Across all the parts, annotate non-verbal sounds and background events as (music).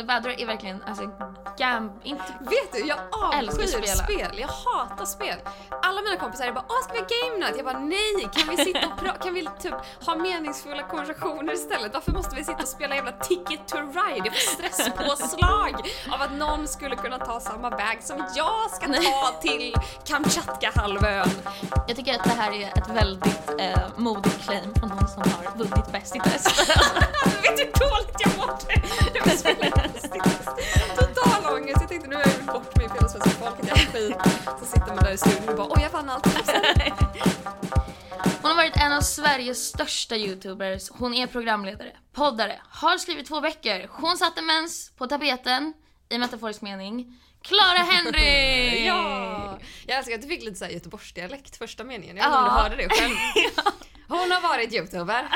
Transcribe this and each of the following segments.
för vädrar är verkligen alltså gam... Inte... Vet du, jag avskyr spel. Jag hatar spel. Alla mina kompisar är bara åh ska vi ha game night? Jag bara nej, kan vi sitta och pra- kan vi typ ha meningsfulla konversationer istället? Varför måste vi sitta och spela jävla ticket to ride? Jag får stresspåslag av att någon skulle kunna ta samma väg som jag ska ta till Kamchatka-halvön. Jag tycker att det här är ett väldigt eh, modigt claim från någon som har vunnit Bäst i test. (laughs) Vet du hur dåligt jag mådde? Det var så Total ångest. Jag tänkte nu har jag gjort bort mig för hela svenska folket. Jag är skit. Så sitter man där i studion och bara oj jag vann allt. (laughs) Hon har varit en av Sveriges största youtubers. Hon är programledare, poddare, har skrivit två böcker. Hon satte mens på tapeten, i metaforisk mening. Clara Henry! (laughs) Ja! Jag älskar att du fick lite så här göteborgsdialekt första meningen. Jag vet inte Ja. om du hörde det själv. (laughs) Hon har varit youtuber.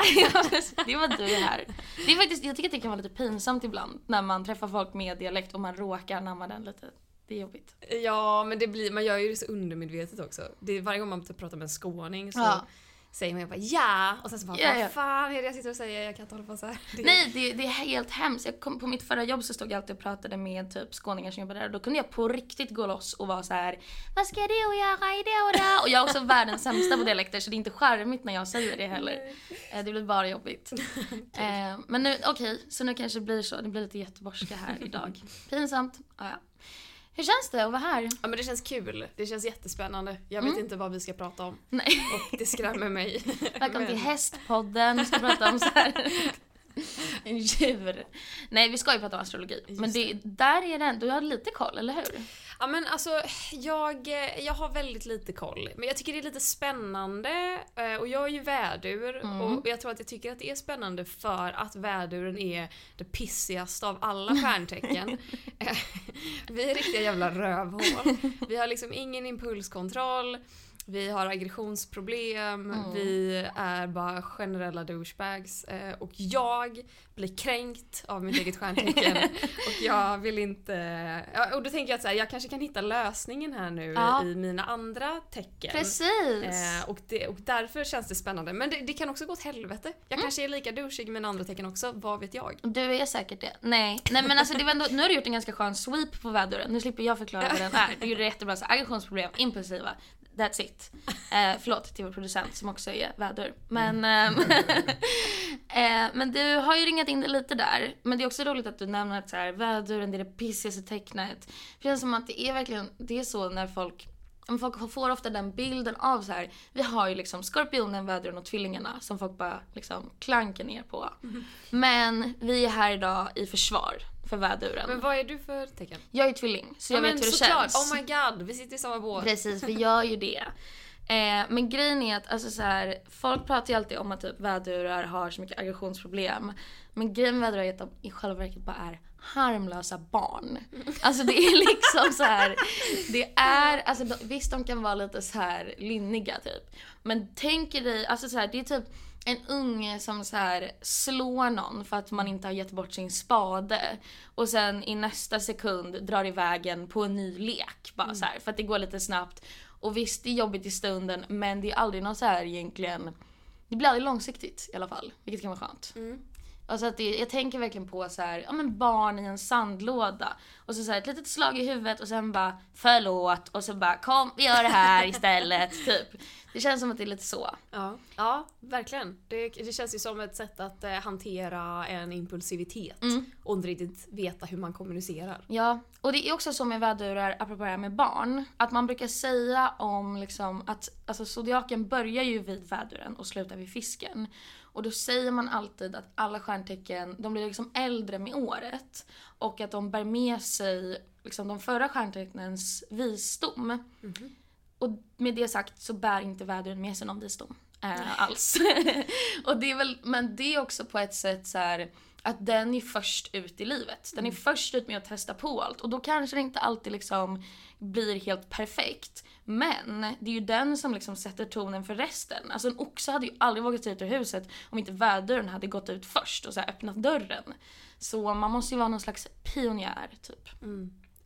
det var du här. Det är faktiskt, jag tycker att det kan vara lite pinsamt ibland när man träffar folk med dialekt och man råkar anamma den lite. Det är jobbigt. Ja men det blir, man gör ju det så undermedvetet också. Det är, varje gång man typ pratar med en skåning så Ja. säger man ju bara ja och sen så bara Ja, ja. vad fan är det jag sitter och säger? Jag kan inte hålla på så här. Det, Nej, det, det är helt hemskt. Jag kom, på mitt förra jobb så stod jag alltid och pratade med typ skåningar som jobbade där och då kunde jag på riktigt gå loss och vara så här: Vad ska du göra i det och det? Och jag är också världens sämsta på dialekter så det är inte charmigt när jag säger det heller. Eh, Det blir bara jobbigt. (laughs) Eh, Men nu, okej, så nu kanske det blir så. Det blir lite göteborgska här idag. Pinsamt. Ah, ja. Hur känns det att vara här? Ja men det känns kul. Det känns jättespännande. Jag Mm. vet inte vad vi ska prata om. Nej. Och det skrämmer mig. (laughs) Välkommen till Hästpodden. Vi ska prata om så här. (laughs) Djur. Nej, vi ska ju prata om astrologi. Men det, där är den, du har lite koll, eller hur? Ja men alltså jag, jag har väldigt lite koll. Men jag tycker det är lite spännande eh, och jag är ju vädur Mm. och jag tror att jag tycker att det är spännande för att väduren är det pissigaste av alla (laughs) stjärntecken. Eh, vi är riktiga jävla rövhål. Vi har liksom ingen impulskontroll. Vi har aggressionsproblem, Mm. vi är bara generella douchebags eh, och jag blir kränkt av mitt eget stjärntecken (laughs) och jag vill inte... Och då tänker jag att så här, jag kanske kan hitta lösningen här nu Ja. i mina andra tecken. Precis. Eh, och, det, och därför känns det spännande. Men det, det kan också gå åt helvete. Jag kanske är lika douchig med andra tecken också, vad vet jag? Du är säkert det. Nej, nej men alltså det var ändå, nu har du gjort en ganska skön sweep på väduren. Nu slipper jag förklara vad den (laughs) är. Du gjorde det jättebra. Så aggressionsproblem, impulsiva. That's it. (laughs) Eh, förlåt till vår producent som också är vädur. Men, ehm, (laughs) eh, men du har ju ringat in det lite där. Men det är också roligt att du nämner att så här, väduren det är det pissigaste tecknet. Det känns som att det är verkligen, det är så när folk folk får ofta den bilden av så här. vi har ju liksom skorpionen, väduren och tvillingarna som folk bara liksom klankar ner på. Men vi är här idag i försvar för väduren. Men vad är du för tecken? Jag är tvilling så jag Ja, vet hur det såklart. känns. Oh my god, vi sitter i samma båt. Precis, vi (laughs) gör ju det. Eh, men grejen är att alltså så här, folk pratar ju alltid om att typ vädurar har så mycket aggressionsproblem. Men grejen med vädurar är att de i själva verket bara är harmlösa barn. Alltså det är liksom så här, det är, alltså de, visst de kan vara lite så här lynniga typ. Men tänker dig, alltså så här, det är typ en unge som så här slår någon för att man inte har gett bort sin spade och sen i nästa sekund drar iväg en på en ny lek bara så här, för att det går lite snabbt. Och visst det är jobbigt i stunden men det är aldrig någon så här egentligen det blir aldrig långsiktigt i alla fall, vilket kan vara skönt. Mm. Alltså att det, jag tänker verkligen på så här, ja men barn i en sandlåda. Och så, så här, ett litet slag i huvudet och sen bara förlåt och så bara kom vi gör det här (laughs) istället. typ. Det känns som att det är lite så. Ja, ja verkligen. Det, det känns ju som ett sätt att eh, hantera en impulsivitet Mm. och inte riktigt veta hur man kommunicerar. Ja, och det är också så med vädurar, apropå det här med barn, att man brukar säga om liksom att alltså zodiaken börjar ju vid väduren och slutar vid fisken. Och då säger man alltid att alla stjärntecken, de blir liksom äldre med året. Och att de bär med sig liksom de förra stjärntecknens visdom. Och med det sagt så bär inte väduren med sig någon visdom. Eh, alls. (laughs) och det är väl, men det är också på ett sätt så här att den är först ut i livet. Den är först ut med att testa på allt. Och då kanske det inte alltid liksom blir helt perfekt. Men det är ju den som liksom sätter tonen för resten. Alltså en oxe hade ju aldrig vågat sig ut ur huset om inte väduren hade gått ut först och så öppnat dörren. Så man måste ju vara någon slags pionjär typ.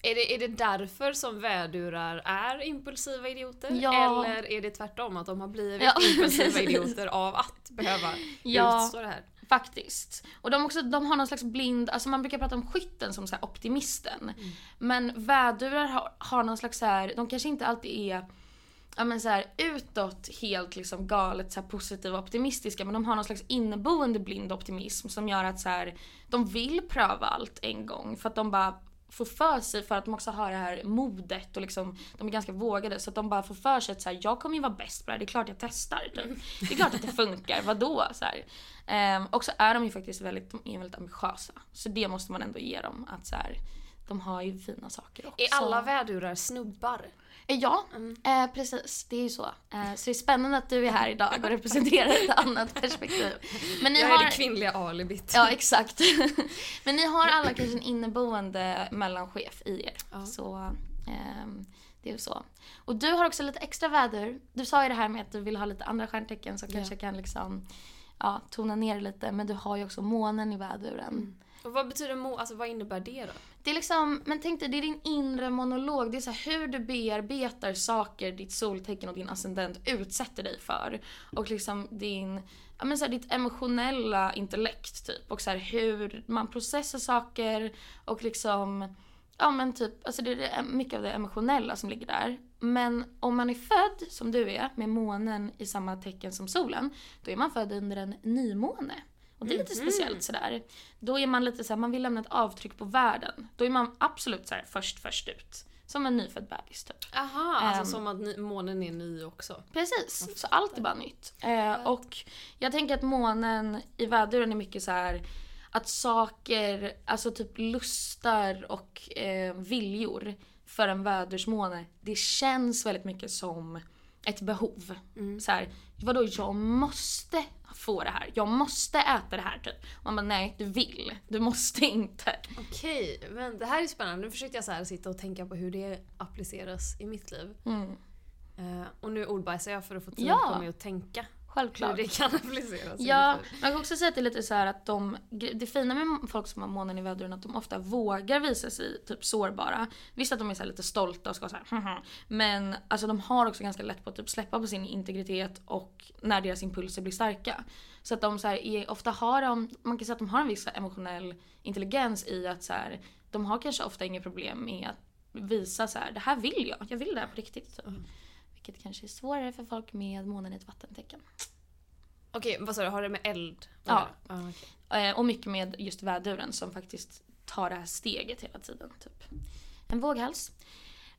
Är det, är det därför som vädurar är impulsiva idioter? Ja. Eller är det tvärtom, att de har blivit Ja, (laughs) impulsiva idioter av att behöva Ja. utstå det här? Faktiskt. Och de, också, de har någon slags blind, alltså man brukar prata om skytten som så här optimisten. Men vädurar har, har någon slags så här, de kanske inte alltid är ja men så här, utåt helt liksom galet så här, positiva och optimistiska men de har någon slags inneboende blind optimism som gör att så här, de vill pröva allt en gång för att de bara får för sig för att de också har det här modet och liksom de är ganska vågade så att de bara får för sig att så här, jag kommer ju vara bäst på det här, det är klart jag testar typ. Det är klart att det funkar, vadå? Så här. Ehm, och så är de ju faktiskt väldigt, de är väldigt ambitiösa. Så det måste man ändå ge dem att så här, de har ju fina saker också. Är alla vädurar snubbar? Eh, Ja, eh, precis. Det är ju så. Eh, så det är spännande att du är här idag och representerar ett annat perspektiv. Men ni Jag har... är det kvinnliga alibit. Ja, exakt. (laughs) Men ni har alla kanske en inneboende mellanchef i er. Ja. Så ehm, det är ju så. Och du har också lite extra väder. Du sa ju det här med att du vill ha lite andra stjärntecken som Ja. kanske kan liksom ja, tona ner lite. Men du har ju också månen i väduren. Och vad betyder må, Alltså vad innebär det då? Det är liksom, men tänk dig, det är din inre monolog. Det är så här hur du bearbetar saker ditt soltecken och din ascendent utsätter dig för. Och liksom din, ja men så här, ditt emotionella intellekt typ. Och så här hur man processar saker och liksom, ja men typ, alltså det är mycket av det emotionella som ligger där. Men om man är född, som du är, med månen i samma tecken som solen, då är man född under en nymåne. Och det är lite speciellt sådär. Då är man lite såhär, man vill lämna ett avtryck på världen. Då är man absolut såhär först, först ut. Som en nyfödd bebis typ. Aha, alltså Ehm. som att månen är ny också. Precis, så allt är bara nytt. Eh, och jag tänker att månen i väduren är mycket så här att saker, alltså typ lustar och eh, viljor för en vädersmåne, det känns väldigt mycket som ett behov. Så här, vadå jag måste få det här, jag måste äta det här typ. Man bara nej, du vill, du måste inte. Okej, men det här är spännande. Nu försökte jag så här sitta och tänka på hur det appliceras i mitt liv. Mm. Eh, och nu ordbajsar jag för att få tid Ja. på mig att tänka Självklart. hur det kan appliceras Ja, man kan också säga att det är lite så att de, det fina med folk som har månen i väduren är att de ofta vågar visa sig typ sårbara. Visst att de är så lite stolta och ska så här, men alltså de har också ganska lätt på att typ släppa på sin integritet och när deras impulser blir starka. Så att de så här är, ofta har de, man kan säga att de har en viss så emotionell intelligens i att så här, de har kanske ofta inget problem med att visa så här, det här vill jag, jag vill det här på riktigt. Typ. Vilket kanske är svårare för folk med månen i ett vattentecken. Okej, vad sa du? Har det med eld Ja. Ah, okej. Eh, och mycket med just väduren som faktiskt tar det här steget hela tiden. Typ. En våghals.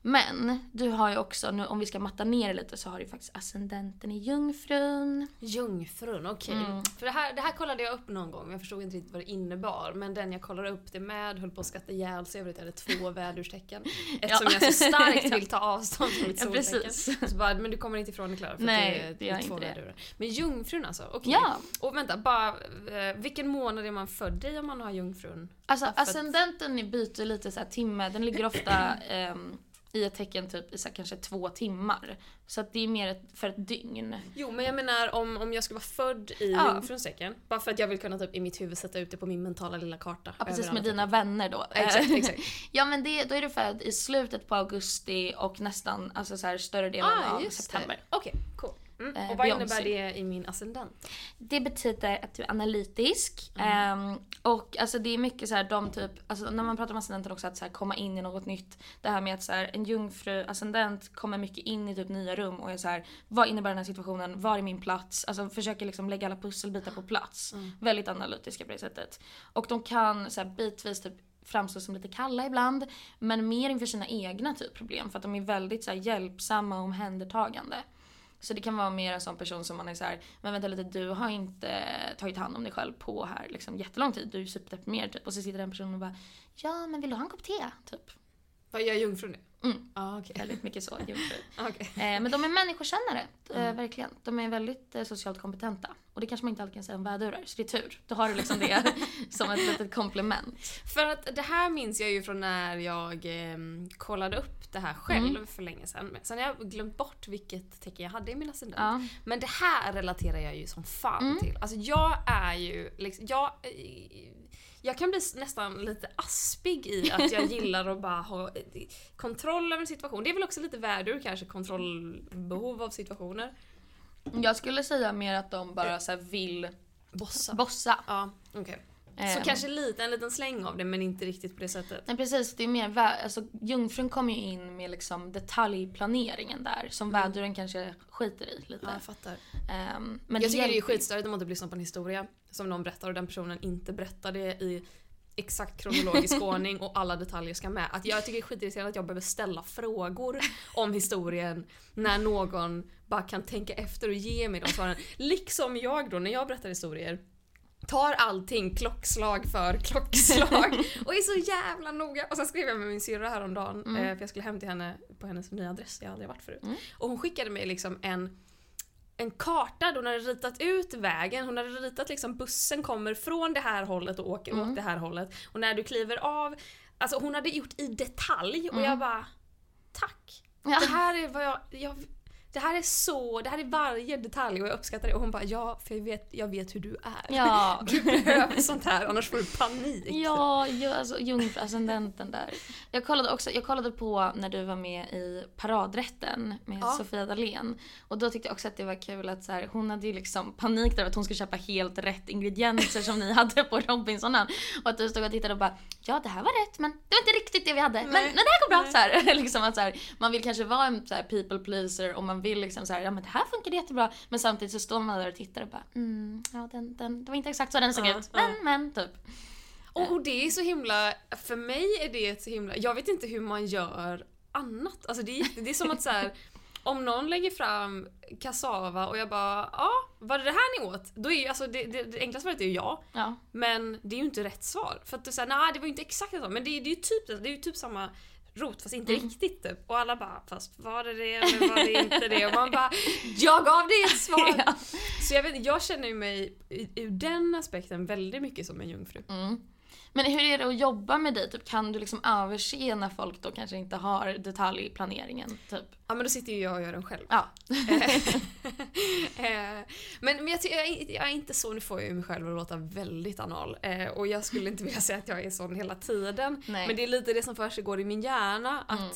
Men du har ju också, nu, om vi ska matta ner det lite, så har du faktiskt ascendenten i jungfrun. Jungfrun, okej. Mm. För det här, det här kollade jag upp någon gång, jag förstod inte riktigt vad det innebar. Men den jag kollade upp det med höll på att skratta ihjäl sig över att jag hade två (laughs) vädurstecken. Eftersom Ja. jag så starkt (laughs) vill ta avstånd från mitt Ja, soltecken. precis. Så bara, men du kommer inte ifrån det Klara för Nej, det det är två vädurar. Men jungfrun alltså, okej. Ja, Och vänta, bara, eh, vilken månad är man född i om man har jungfrun? alltså Ja, ascendenten byter lite så här timme, den ligger ofta (clears throat) ehm, i ett tecken typ i så kanske två timmar. Så att det är mer ett, för ett dygn. Jo men jag menar om, om jag skulle vara född i Ja. jungfruns tecken. Bara för att jag vill kunna typ i mitt huvud sätta ut det på min mentala lilla karta. Ja, precis med dina vänner då. Exakt, Eh, (laughs) exakt. ja men det, då är du född i slutet på augusti och nästan alltså så här, större delen Ah, av september. Okej, cool. Mm. Eh, Och vad Beyoncé. innebär det i min ascendent? Det betyder att du är analytisk. Mm. Ehm, och alltså det är mycket så här, de typ, alltså när man pratar om ascendenten också, att så här, komma in i något nytt. Det här med att så här, en jungfru-ascendent kommer mycket in i typ nya rum och är så här, vad innebär den här situationen? Var är min plats? Alltså försöker liksom lägga alla pusselbitar på plats. Mm. Väldigt analytiska på det sättet. Och de kan så här, bitvis typ framstå som lite kalla ibland. Men mer inför sina egna typ problem. För att de är väldigt så här, hjälpsamma och omhändertagande. Så det kan vara mer en sån person som man är så här, men vänta lite du har inte tagit hand om dig själv på här liksom jättelång tid. Du är superdeprimerad typ. Och så sitter den personen och bara, ja men vill du ha en kopp te? Typ. Vad gör jungfrun det? Mm. Ah, okej. Väldigt mycket så. (laughs) Ah, okej. Eh, men de är människokännare, eh, verkligen. De är väldigt eh, socialt kompetenta. Och det kanske man inte alltid kan säga om vädurar, så det är tur. Då har du liksom det (laughs) som ett litet komplement. För att det här minns jag ju från när jag ehm, kollade upp det här själv för länge sedan. Sen har jag glömt bort vilket tecken jag hade i min ascendent. Ja. Men det här relaterar jag ju som fan Mm. till. Alltså jag är ju liksom, jag, jag kan bli nästan lite aspig i att jag (laughs) gillar att bara ha eh, kontroll över en situation. Det är väl också lite värdur kanske, kontrollbehov av situationer. Jag skulle säga mer att de bara så här vill Bossa. Bossa. ja, okej. Så Ehm. kanske lite, en liten släng av det men inte riktigt på det sättet. Nej precis, det är mer alltså, Jungfrun kommer ju in med liksom detaljplaneringen där som väduren kanske skiter i lite. Mm. Ja, jag fattar. Ehm, men jag tycker det är skitstörigt om man typ lyssnar på en historia som någon berättar och den personen inte berättar det i exakt kronologisk (laughs) ordning och alla detaljer ska med. Att jag tycker det är skitirriterande att jag behöver ställa frågor om historien när någon bara kan tänka efter och ge mig de svaren. Liksom jag då när jag berättar historier tar allting klockslag för klockslag (laughs) och är så jävla noga. Och sen skrev jag med min syrra häromdagen Mm. eh, för jag skulle hem till henne på hennes nya adress jag aldrig varit förut. Mm. Och hon skickade mig liksom en en karta, hon hade ritat ut vägen, hon hade ritat liksom bussen kommer från det här hållet och åker Mm. åt det här hållet. Och när du kliver av, alltså hon hade gjort i detalj och Mm. jag bara Tack! Ja. Det här är vad jag, jag det här är så, det här är varje detalj och jag uppskattar det. Och hon bara ja, för jag vet, jag vet hur du är. Ja. (laughs) Du behöver sånt här annars får du panik. Ja, alltså jungfruascendenten där. Jag kollade också, jag kollade på när du var med i paradrätten med Ja. Sofia Dalén. Och då tyckte jag också att det var kul att så här, hon hade ju liksom panik där att hon skulle köpa helt rätt ingredienser som ni (laughs) hade på Robinsonen. Och att du stod och tittade och bara ja det här var rätt men det var inte riktigt det vi hade. Men, Nej. men det här går bra. Nej. Så här, (laughs) liksom att så här, man vill kanske vara en så people pleaser och man vill liksom så här, ja men det här funkar jättebra. Men samtidigt så står man där och tittar och bara mm, ja den, den, det var inte exakt så den såg Ja, ut. ja. Men, men typ. Och, och det är så himla, för mig är det så himla, jag vet inte hur man gör annat. Alltså det, är, det är som att så här, om någon lägger fram kassava och jag bara ja, var det det här ni åt? Då är ju, alltså det, det, det enkla svaret är ju ja. Ja. Men det är ju inte rätt svar. För att du säger nej det var ju inte exakt så. Men det, det är ju typ, det är typ samma rot fast inte Mm. riktigt typ. Och alla bara fast var det det eller var det inte det? Och man (laughs) bara jag gav dig ett svar! (laughs) Ja. Så jag, vet, jag känner mig i- ur den aspekten väldigt mycket som en jungfru. Mm. Men hur är det att jobba med dig? Typ, kan du liksom överse när folk då kanske inte har detaljplaneringen? Typ? Ja men då sitter ju jag och gör den själv. Ja. (laughs) Eh, men men jag, jag, är- jag är inte så, nu får jag ju mig själv att låta väldigt anal. Eh, och jag skulle inte vilja säga att jag är sån hela tiden. Nej. Men det är lite det som försiggår i min hjärna. Att Mm.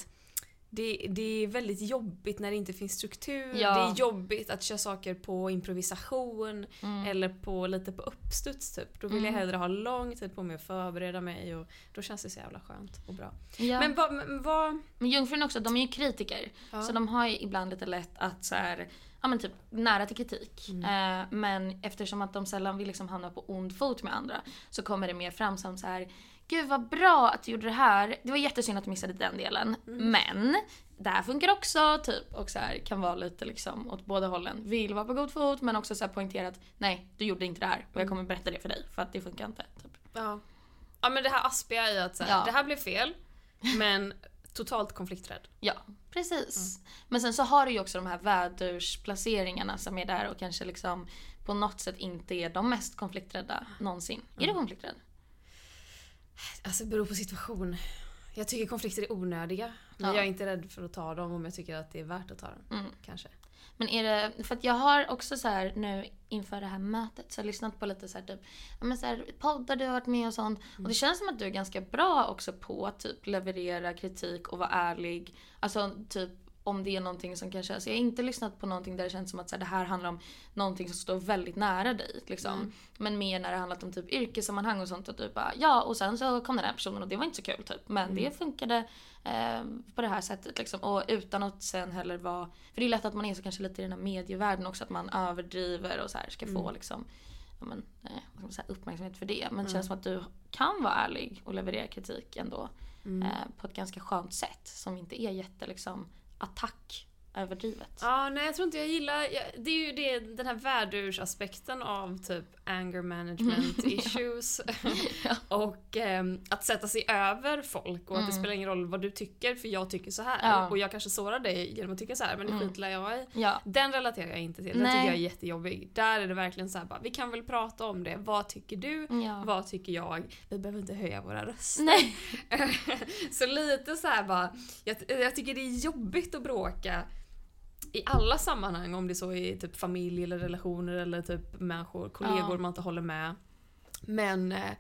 Det, det är väldigt jobbigt när det inte finns struktur. Ja. Det är jobbigt att köra saker på improvisation Mm. eller på lite på uppstuds typ. Då vill jag Mm. hellre ha lång tid på mig att förbereda mig och då känns det så jävla skönt och bra. Ja. Men Men, vad... Men vad jungfrun också, de är ju kritiker. Ja. Så de har ju ibland lite lätt att så här, ja men typ nära till kritik. Mm. Eh, men eftersom att de sällan vill liksom hamna på ond fot med andra så kommer det mer fram som så här. Gud vad bra att du gjorde det här. Det var jättesynd att du missade den delen. Mm. Men det här funkar också. Typ. Och så här, kan vara lite liksom åt båda hållen. Vill vara på god fot men också så här poängtera att nej, du gjorde inte det här. Och jag kommer berätta det för dig för att det funkar inte. Typ. Ja. ja men det här aspiga i att så här, Ja. det här blev fel men totalt konflikträdd. Ja, precis. Men sen så har du ju också de här vädursplaceringarna som är där och kanske liksom på något sätt inte är de mest konflikträdda någonsin. Är du konflikträdd? Alltså det beror på situation. Jag tycker konflikter är onödiga. Men Ja. jag är inte rädd för att ta dem om jag tycker att det är värt att ta dem. Mm. Kanske. Men är det, för att jag har också så här nu inför det här mötet så har jag lyssnat på lite så här typ, men så här poddar du har varit med och sånt. Och det känns som att du är ganska bra också på att typ leverera kritik och vara ärlig. Alltså typ om det är någonting som kanske, alltså jag har inte lyssnat på någonting där det känns som att så här, det här handlar om någonting som står väldigt nära dig. Liksom. Men mer när det handlat om typ yrkessammanhang och sånt. Och typ bara, ja och sen så kom den här personen och det var inte så kul typ. Men det funkade eh, på det här sättet liksom. Och utan att sen heller vara, för det är lätt att man är så kanske lite i den här medievärlden också. Att man överdriver och så här ska få liksom ja, men, eh, säga, uppmärksamhet för det. Men det känns som att du kan vara ärlig och leverera kritik ändå. Eh, på ett ganska skönt sätt. Som inte är jätte liksom attack överdrivet. Ja, nej jag tror inte jag gillar... Jag, det är ju det, den här värdursaspekten av typ anger management (laughs) issues. (laughs) och ehm, att sätta sig över folk och att det spelar ingen roll vad du tycker för jag tycker så här. Ja. Och jag kanske sårar dig genom att tycka så här men det skiter jag i. Ja. Den relaterar jag inte till. Den Nej. tycker jag är jättejobbig. Där är det verkligen så här bara, vi kan väl prata om det. Vad tycker du? Vad tycker jag? Vi behöver inte höja våra röster. Nej. (laughs) så lite så här bara, jag, jag tycker det är jobbigt att bråka i alla sammanhang, om det så är typ familj eller relationer eller typ människor, kollegor Ja. man inte håller med. Men eh,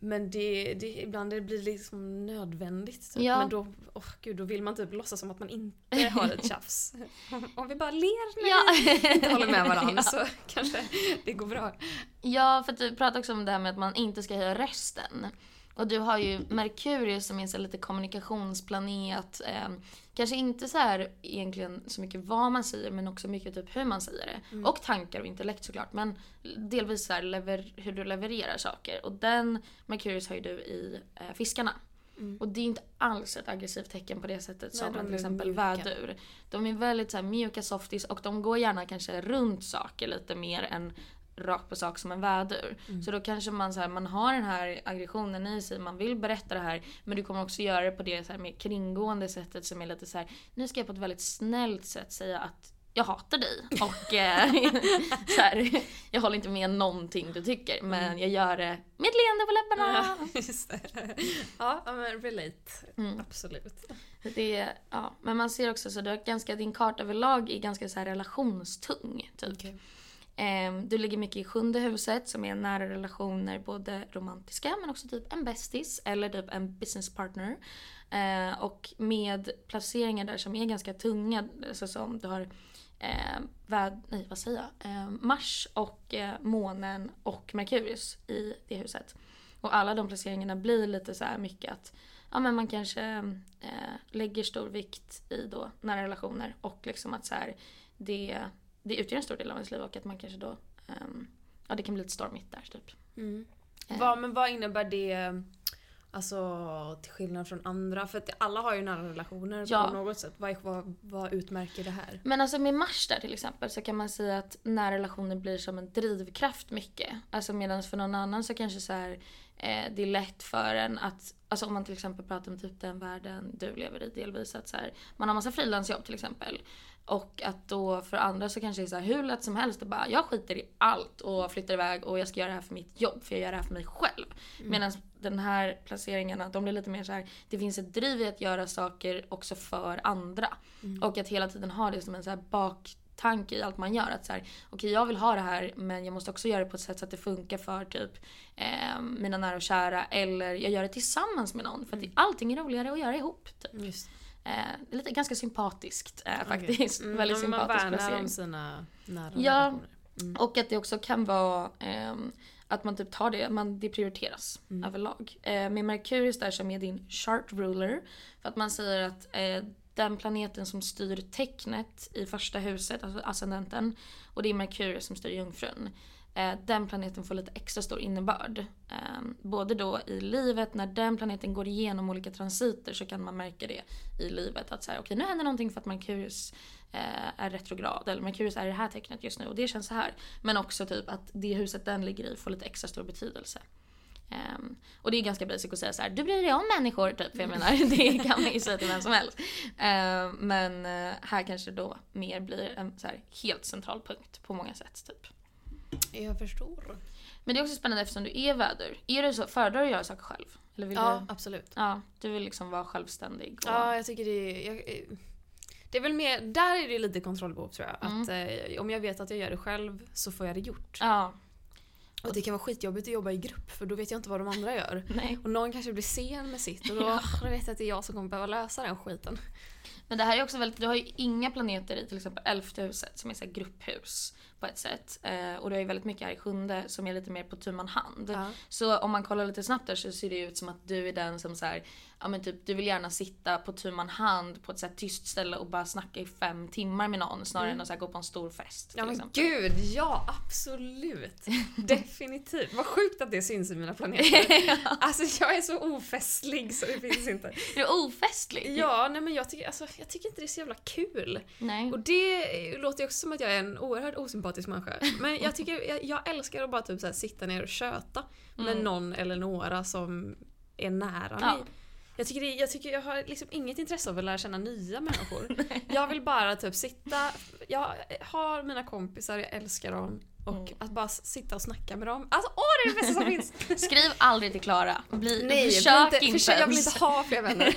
Men det, det, ibland det blir liksom nödvändigt. Typ. Ja. Men då, oh, gud, då vill man typ låtsas som att man inte har ett tjafs. (laughs) Om, vi bara ler när Ja. vi inte håller med (laughs) varandra Ja. så kanske det går bra. Ja, för du pratar också om det här med att man inte ska höja rösten. Och du har ju Merkurius som är så lite kommunikationsplanet. Eh, kanske inte så här egentligen så mycket vad man säger men också mycket typ hur man säger det. Och tankar och intellekt såklart. Men delvis så här lever, hur du levererar saker. Och den Merkurius har ju du i eh, fiskarna. Och det är inte alls ett aggressivt tecken på det sättet som en, är till exempel mjuka. vädur. De är väldigt så här, mjuka softies och de går gärna kanske runt saker lite mer än rakt på sak som en vädur. Så då kanske man, så här, man har den här aggressionen i sig, man vill berätta det här men du kommer också göra det på det så här, mer kringgående sättet som är lite så här. nu ska jag på ett väldigt snällt sätt säga att jag hatar dig och eh, (laughs) så här, jag håller inte med någonting du tycker men jag gör det med ett leende på läpparna. (laughs) Just det. Ja, ja, men relate. Mm. Absolut. Det, ja, men man ser också så ganska, din karta överlag är ganska så här relationstung. Typ. Okej. Ehm, du ligger mycket i sjunde huset som är nära relationer, både romantiska men också typ en bästis eller typ en business partner. Eh, och med placeringar där som är ganska tunga, alltså som du har eh, väd, nej, vad säger jag? Eh, Mars och eh, månen och Merkurius i det huset. Och alla de placeringarna blir lite så här mycket att ja, men man kanske eh, lägger stor vikt i då nära relationer och liksom att så här, det, det utgör en stor del av ens liv och att man kanske då ehm, ja det kan bli lite stormigt där typ. Mm. Eh. Vad, men vad innebär det Alltså till skillnad från andra? För att alla har ju nära relationer Ja. på något sätt. Vad, vad, vad utmärker det här? Men alltså med Mars där till exempel så kan man säga att nära relationer blir som en drivkraft mycket. Alltså medan för någon annan så kanske så här, eh, det är lätt för en att, alltså om man till exempel pratar om typ den världen du lever i delvis att så här, man har massa frilansjobb till exempel. Och att då för andra så kanske det är så här, hur lätt som helst att bara jag skiter i allt och flyttar iväg och jag ska göra det här för mitt jobb för jag gör det här för mig själv. Medan den här placeringarna, de blir lite mer så här, det finns ett driv i att göra saker också för andra. Och att hela tiden ha det som en så här baktanke i allt man gör. Att så här, okej jag vill ha det här men jag måste också göra det på ett sätt så att det funkar för typ eh, mina nära och kära. Eller jag gör det tillsammans med någon. För att allting är roligare att göra ihop. Typ. Just. Eh, det är lite ganska sympatiskt eh, faktiskt. Mm, Väldigt ja, man sympatisk värnar placering. om sina nära Ja. Mm. Och att det också kan vara ehm, att man typ tar det, man, det prioriteras överlag. Eh, med Merkurius där som är din chart ruler. För att man säger att eh, den planeten som styr tecknet i första huset, alltså ascendenten, och det är Merkurius som styr jungfrun. Eh, den planeten får lite extra stor innebörd. Ehm, både då i livet, när den planeten går igenom olika transiter så kan man märka det i livet. Att så här, okej nu händer någonting för att Merkurius eh, är retrograd eller Merkurius är i det här tecknet just nu och det känns så här. Men också typ att det huset den ligger i får lite extra stor betydelse. Ehm, och det är ganska basic att säga så här, du bryr dig om människor typ. För jag menar, (laughs) det kan man ju säga till vem som helst. Ehm, men eh, här kanske då mer blir en så här helt central punkt på många sätt typ. Jag förstår. Men det är också spännande eftersom du är väder. Är du så, föredrar du att göra saker själv? Eller vill Ja, du? absolut. Ja, du vill liksom vara självständig. Och, Ja, jag tycker det är... Jag, eh, det är väl mer, där är det lite kontrollbehov tror jag. Att eh, om jag vet att jag gör det själv så får jag det gjort. ja, Och det kan vara skitjobbigt att jobba i grupp för då vet jag inte vad de andra gör. (laughs) nej. Och någon kanske blir sen med sitt och då, (laughs) då vet jag att det är jag som kommer behöva lösa den skiten. Men det här är också väldigt, du har ju inga planeter i till exempel elfte huset som är så grupphus på ett sätt. Eh, och du har ju väldigt mycket här i sjunde som är lite mer på tu hand. Ja. Så om man kollar lite snabbt där så ser det ut som att du är den som så här, ja men typ du vill gärna sitta på tu man hand på ett så tyst ställe och bara snacka i fem timmar med någon snarare än att så gå på en stor fest. Ja men exempel. gud, ja absolut. (laughs) Definitivt. Vad sjukt att det syns i mina planeter. (laughs) Alltså jag är så ofestlig så det finns inte. Är du ofestlig? Ja, nej men jag tycker, alltså, jag tycker inte det är så jävla kul. Nej. Och det låter ju också som att jag är en oerhört osympatisk människa. Men jag tycker, jag, jag älskar att bara typ så här sitta ner och köta med någon eller några som är nära Ja. mig. Jag tycker, det, jag tycker jag har liksom inget intresse av att lära känna nya människor. (laughs) jag vill bara typ sitta, jag har mina kompisar, jag älskar dem. Och Mm. att bara sitta och snacka med dem. Alltså åh det är det bästa som finns! (laughs) Skriv aldrig till Klara. Bli, Nej, försök inte, inte, försök, jag vill (laughs) inte ha fler vänner.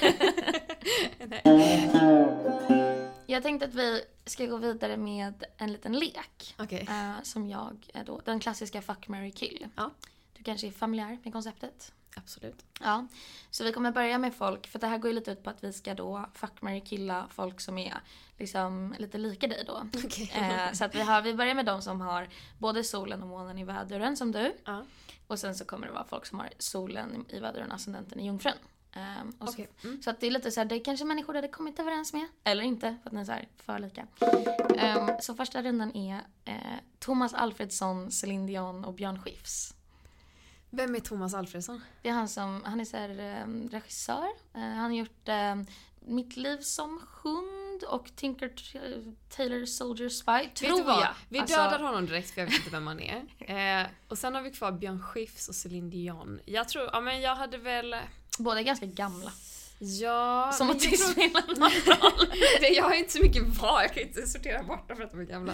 Jag tänkte att vi ska gå vidare med en liten lek. Okej. eh, som jag är då, den klassiska fuck, marry, kill. Ja. Du kanske är familjär med konceptet? Absolut. Ja, så vi kommer börja med folk, för det här går ju lite ut på att vi ska då fuck, marry, killa folk som är liksom lite lika dig då. (laughs) Okej. Eh, så att vi, har, vi börjar med de som har både solen och månen i väduren som du. Ja. Och sen så kommer det vara folk som har solen i väduren och ascendenten i jungfrun. Okej. så, Mm. så att det är lite så här, det är kanske människor du hade kommit överens med. Eller inte, för att ni är så här för lika. Ehm, så första rundan är eh, Thomas Alfredsson, Céline Dion och Björn Skifs. Vem är Thomas Alfredsson? Det är han som, han är så här, eh, regissör. Eh, han har gjort eh, Mitt liv som hund och Tinker Taylor Soldier Spy. Tror jag. Vi Alltså, dödar honom direkt för jag vet inte vem han är. (laughs) Eh, och sen har vi kvar Björn Skifs och Céline Dion. Jag tror, ja men jag hade väl... Båda är ganska gamla. Ja... Som att det spelar någon roll. det, jag har inte så mycket val, jag kan inte sortera bort dem för att de är gamla.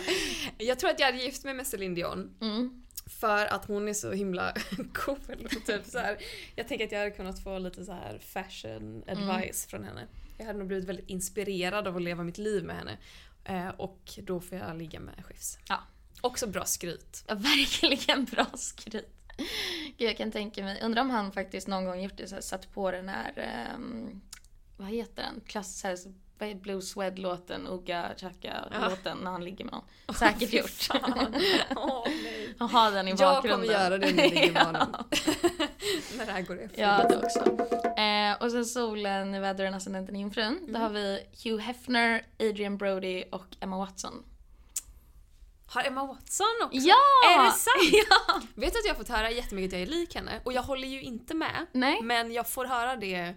Jag tror att jag hade gift mig med Céline Dion. Mm. För att hon är så himla (laughs) cool. Typ så här. Jag tänker att jag hade kunnat få lite så här fashion advice från henne. Jag hade nog blivit väldigt inspirerad av att leva mitt liv med henne. Eh, och då får jag ligga med Skifs. Ja. Också bra skryt. Ja, verkligen bra skryt. Gud, jag kan tänka mig, undrar om han faktiskt någon gång gjort det så här, satt på den här, ehm, vad heter den, klass, så här, vad Blue Swed-låten, Ugga Chaka-låten när han ligger med någon. Säkert gjort. Åh, nej. (laughs) Och ha den i Jag bakgrunden. kommer göra det när jag ligger med honom. (laughs) (laughs) när det här går efter. ja, det också. Eh, och sen solen, vädren, ascendenten, jungfrun. Mm. Då har vi Hugh Hefner, Adrian Brody och Emma Watson. Har Emma Watson också? Ja! Är det sant? Ja! Vet du att jag har fått höra jättemycket att jag är lik henne? Och jag håller ju inte med. Nej. Men jag får höra det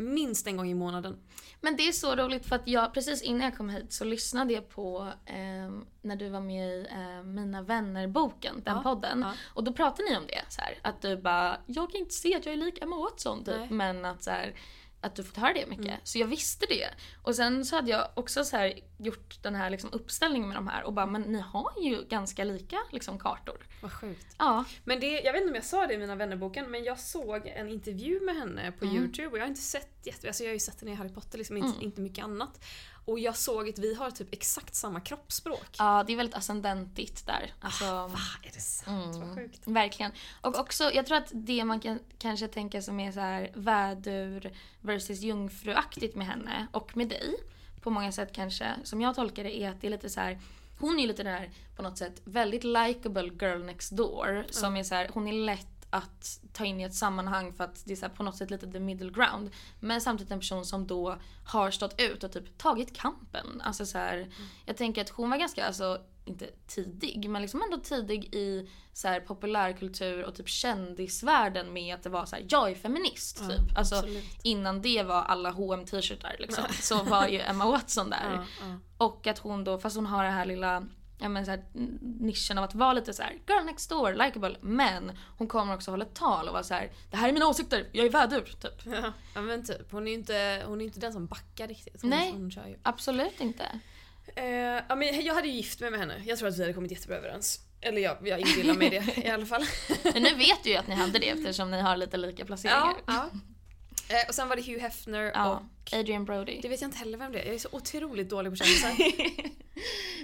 minst en gång i månaden. Men det är så roligt för att jag precis innan jag kom hit så lyssnade jag på ehm, när du var med i eh, Mina vänner-boken, den Ja, podden. ja. Och då pratade ni om det så här, att du bara, jag kan inte se att jag är lik Emma Watson typ. Men att så här, att du fått höra det mycket. Mm. Så jag visste det. Och sen så hade jag också så här gjort den här liksom uppställningen med de här och bara, men ni har ju ganska lika liksom kartor. Vad sjukt. Ja. Men det, jag vet inte om jag sa det i Mina vännerboken men jag såg en intervju med henne på Mm. youtube och jag har inte sett jätte, alltså jag har ju sett henne i Harry Potter liksom, inte, Mm. inte mycket annat. Och jag såg att vi har typ exakt samma kroppsspråk. ja, det är väldigt ascendentigt där. Alltså, Va? Är det sant? Mm. Vad sjukt. Verkligen. Och också, jag tror att det man kan kanske tänka som är så här vädur versus jungfruaktigt med henne och med dig på många sätt kanske, som jag tolkar det, är att det är lite så här hon är ju lite den här på något sätt väldigt likable girl next door som är så här, hon är lätt att ta in i ett sammanhang för att det är så på något sätt lite the middle ground. Men samtidigt en person som då har stått ut och typ tagit kampen. Alltså så här, Jag tänker att hon var ganska, alltså inte tidig, men liksom ändå tidig i så här, populärkultur och typ kändisvärlden med att det var så här, jag är feminist typ. Alltså absolut. innan det var alla hm t-shirtar liksom. Så var ju Emma Watson där. (laughs) Ja. Och att hon då, fast hon har det här lilla ja, men så här, nischen av att vara lite så här girl next door, likable. Men hon kommer också hålla tal och vara så här: det här är mina åsikter, jag är vädur typ. (laughs) Ja, ja men typ. Hon är ju inte, hon är inte den som backar riktigt. Hon, Nej. Hon. Absolut inte. Eh, ja, men jag hade ju gift mig med henne. Jag tror att vi hade kommit jättebra överens. Eller jag, jag inbillar mig det (laughs) i alla fall. Men nu vet du ju att ni hade det eftersom ni har lite lika placeringar. ja. Eh, och sen var det Hugh Hefner Ja, och... Adrian Brody. Det vet jag inte heller vem det är. Jag är så otroligt dålig på kändisar. (laughs)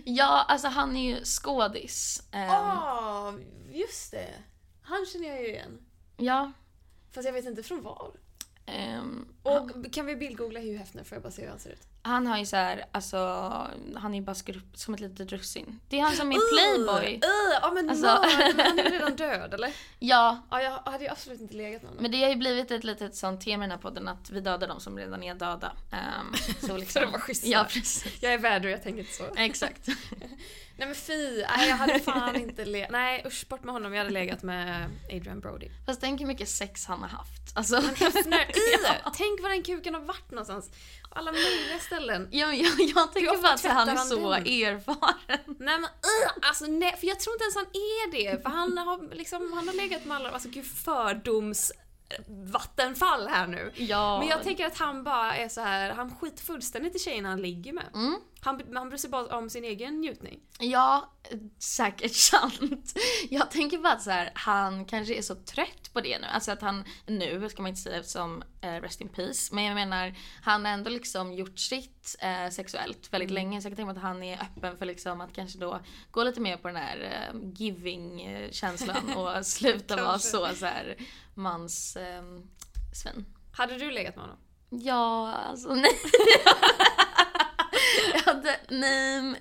Ja, alltså han är ju skådis. Ehm, Ah, just det. Han känner jag ju igen. Ja. Fast jag vet inte från var. ehm, Och kan vi bildgoogla Hugh Hefner för jag bara se hur han ser ut? Han har ju så här, alltså, han är ju bara skrupp, som ett litet russin. Det är han som är Playboy. Uh, ja men Alltså- alltså... han är redan (laughs) död eller? Ja, Ja, jag hade ju absolut inte legat med honom. men det har ju blivit ett litet sånt tema i den här podden att vi dödar de som redan är döda. Um, så (laughs) liksom. För att vara schyssta. Ja, precis. Jag är väder jag tänker inte så. Exakt. (laughs) Nej men fy, nej, jag hade fan inte legat... Nej usch bort med honom, jag hade legat med Adrian Brody. Fast tänk hur mycket sex han har haft. Alltså, Hefner, i! Tänk var den kuken har varit någonstans. Alla möjliga ställen. jag, jag, jag tänker bara att han är så den? erfaren. Nej men uh, alltså nej, för jag tror inte ens han är det. För han har liksom, han har legat med alla, alltså gud fördoms vattenfall här nu. Ja. Men jag tänker att han bara är så här, han skiter fullständigt i tjejerna han ligger med. Mm, Han, han bryr sig bara om sin egen njutning. Ja, säkert (laughs) sant. Jag tänker bara att så här, han kanske är så trött på det nu. Alltså att han, nu ska man inte säga som eh, rest in peace, men jag menar han har ändå liksom gjort sitt eh, sexuellt väldigt länge så jag kan tänka mig att han är öppen för liksom att kanske då gå lite mer på den här eh, giving-känslan (laughs) och sluta vara så, så här mans eh, svin. Hade du legat med honom? Ja, alltså nej. (laughs) hade, nej, men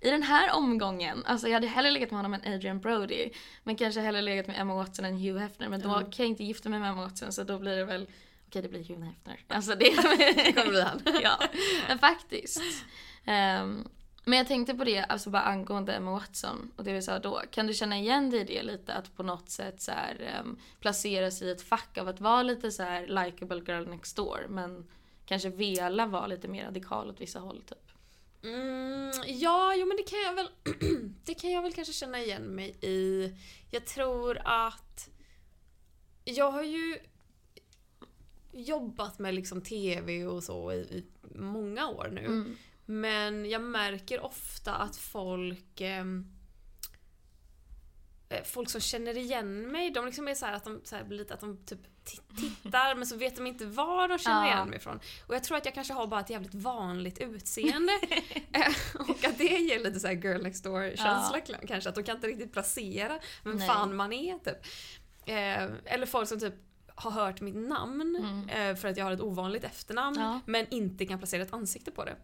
i den här omgången, alltså jag hade hellre legat med honom än Adrian Brody. Men kanske hellre legat med Emma Watson än Hugh Hefner. Men då Ja. kan jag inte gifta mig med Emma Watson så då blir det väl, okej det blir Hugh Hefner. Alltså det (laughs) Det kommer bli han. (laughs) ja, men faktiskt. Ehm, men jag tänkte på det, alltså bara angående Emma Watson och det vi sa då. Kan du känna igen dig i det lite? Att på något sätt så här, um, placera sig i ett fack av att vara lite så här likable girl next door. Men kanske vela vara lite mer radikal åt vissa håll typ. Mm, ja, jo men det kan jag väl (clears throat) Det kan jag väl kanske känna igen mig i. Jag tror att jag har ju jobbat med liksom TV och så i, i många år nu. Mm. Men jag märker ofta att folk ehm, eh, Folk som känner igen mig, de liksom är så här att de så här blir lite att de typ tittar men så vet de inte var de känner igen mig ifrån. Och jag tror att jag kanske har bara ett jävligt vanligt utseende. (laughs) Eh, och att det ger lite så här girl next door känsla kanske. Att de kan inte riktigt placera vem Nej. fan man är typ. Eh, eller folk som typ har hört mitt namn Mm. eh, för att jag har ett ovanligt efternamn men inte kan placera ett ansikte på det.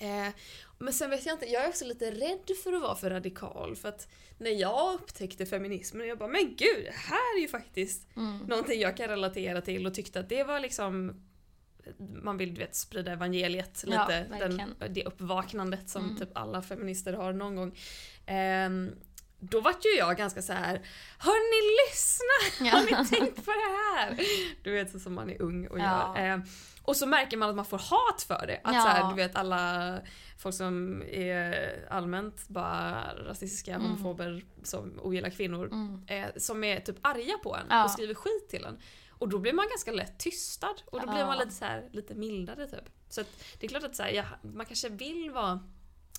Ja. Eh, men sen vet jag inte, jag är också lite rädd för att vara för radikal för att när jag upptäckte feminismen, jag bara men gud, det här är ju faktiskt Mm. någonting jag kan relatera till och tyckte att det var liksom man vill du vet sprida evangeliet Ja, lite, verkligen. den, det uppvaknandet som Mm. typ alla feminister har någon gång. Ehm, då vart ju jag ganska så här. Hörni lyssna! Ja. Har ni tänkt på det här? Du vet så som man är ung och Ja. gör. Ehm, och så märker man att man får hat för det. Att Ja. så här, du vet alla folk som är allmänt bara rasistiska Mm. homofober som ogillar kvinnor. Mm. Eh, som är typ arga på en Ja. och skriver skit till en. Och då blir man ganska lätt tystad och då blir Ja. man lite så här, lite mildare typ. Så det är klart att så här, ja, man kanske vill vara,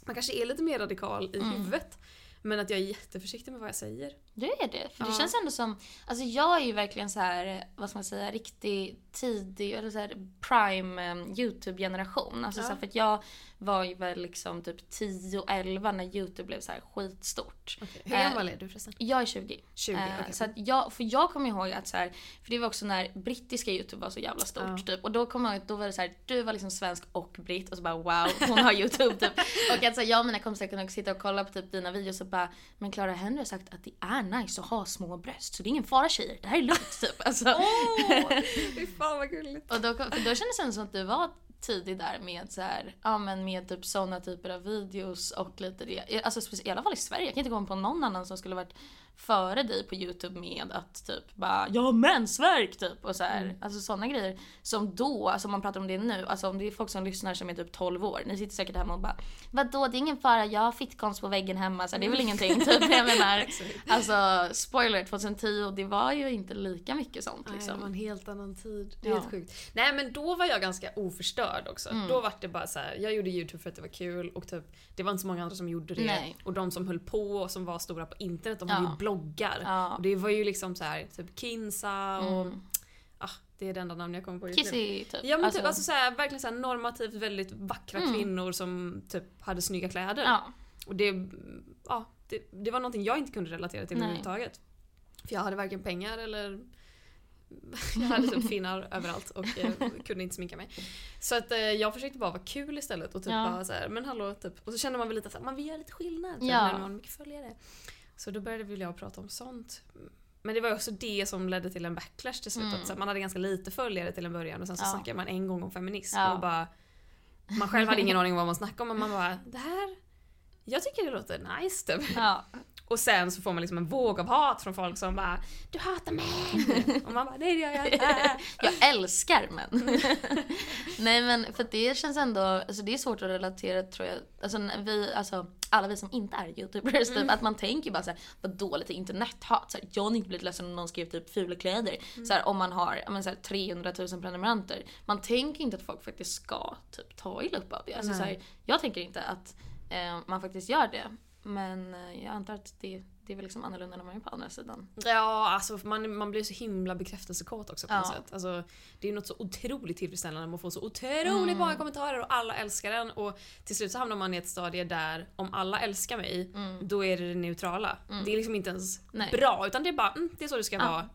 man kanske är lite mer radikal i Mm. huvudet. Men att jag är jätteförsiktig med vad jag säger. Du är det. För det Ja. känns ändå som, alltså jag är ju verkligen så här, vad ska man säga, riktig tidig, eller så här prime um, YouTube-generation. Alltså Ja. så här, för att jag var ju väl liksom typ 10-11 när YouTube blev så här skitstort. Hur Eh, gammal är du förresten? Jag är 20. 20? Eh, okej. Så att jag, för jag kommer ihåg att så här, för det var också när brittiska YouTube var så jävla stort Ja. typ. Och då kommer jag ihåg då var det så här, du var liksom svensk och britt och så bara wow, hon har YouTube typ. (laughs) Och att så jag och mina kompisar kunde sitta och kolla på typ dina videos och bara, men Clara Henry har sagt att det är nice att ha små bröst så det är ingen fara tjejer, det här är lugnt typ. Alltså, Åh! (laughs) Fy fan vad gulligt. och då, för då kändes det som att du var tidig där med så här, ja men med typ såna typer av videos och lite det. Alltså i alla fall i Sverige, jag kan inte komma på någon annan som skulle varit före dig på YouTube med att typ bara jag har mensvärk typ och så här. Mm. Alltså sådana grejer som då, alltså om man pratar om det nu, alltså om det är folk som lyssnar som är typ 12 år, ni sitter säkert hemma och bara vadå det är ingen fara, jag har fittkonst på väggen hemma så det är väl ingenting typ. Jag menar, (laughs) alltså spoiler 2010 det var ju inte lika mycket sånt Nej, liksom. det var en helt annan tid. Det är Ja. helt sjukt. Nej men då var jag ganska oförstörd också. Mm. Då var det bara så här, jag gjorde YouTube för att det var kul och typ, det var inte så många andra som gjorde det. Nej. Och de som höll på och som var stora på internet, de Ja. hade ju bloggar. Ja. Och det var ju liksom så här, typ Kinsa och Mm. ah, det är det enda namn jag kommer på just nu. Kissy typ. Ja men typ alltså så här, verkligen så här normativt väldigt vackra Mm. kvinnor som typ hade snygga kläder. ja. Och det, ja, det, det var någonting jag inte kunde relatera till Nej. överhuvudtaget. För jag hade varken pengar eller (laughs) jag hade typ finnar (laughs) överallt och eh, kunde inte sminka mig. Så att eh, jag försökte bara vara kul istället och typ Ja. bara så här, men hallå typ. Och så kände man väl lite att man vill göra lite skillnad typ, Ja. när man har mycket följare. Så då började väl jag prata om sånt. Men det var också det som ledde till en backlash till slut. Mm. Att, så man hade ganska lite följare till en början och sen så Ja. snackade man en gång om feminism Ja. och bara man själv hade ingen (laughs) aning om vad man snackade om men man bara det här jag tycker det låter nice typ. Ja. Och sen så får man liksom en våg av hat från folk som bara Du hatar män! (laughs) Och man bara nej det gör jag inte. (laughs) Jag älskar män. (laughs) Nej men för det känns ändå, alltså det är svårt att relatera tror jag. Alltså vi, alltså alla vi som inte är youtubers typ, att man tänker bara såhär, vad dåligt internethat? Så här, jag hade inte blivit ledsen om någon skrev typ fula kläder. Så här, om man har men, så här, 300 000 prenumeranter. Man tänker inte att folk faktiskt ska typ ta illa upp av det. Alltså, så här, jag tänker inte att eh, man faktiskt gör det. Men eh, jag antar att det, det är väl liksom annorlunda när man är på andra sidan. Ja, alltså man, man blir så himla bekräftelsekåt också på något Ja. sätt. Alltså, det är något så otroligt tillfredsställande man får så otroligt många kommentarer och alla älskar den och till slut så hamnar man i ett stadie där om alla älskar mig, då är det det neutrala. Det är liksom inte ens Nej. bra utan det är bara mm, det är så det ska vara.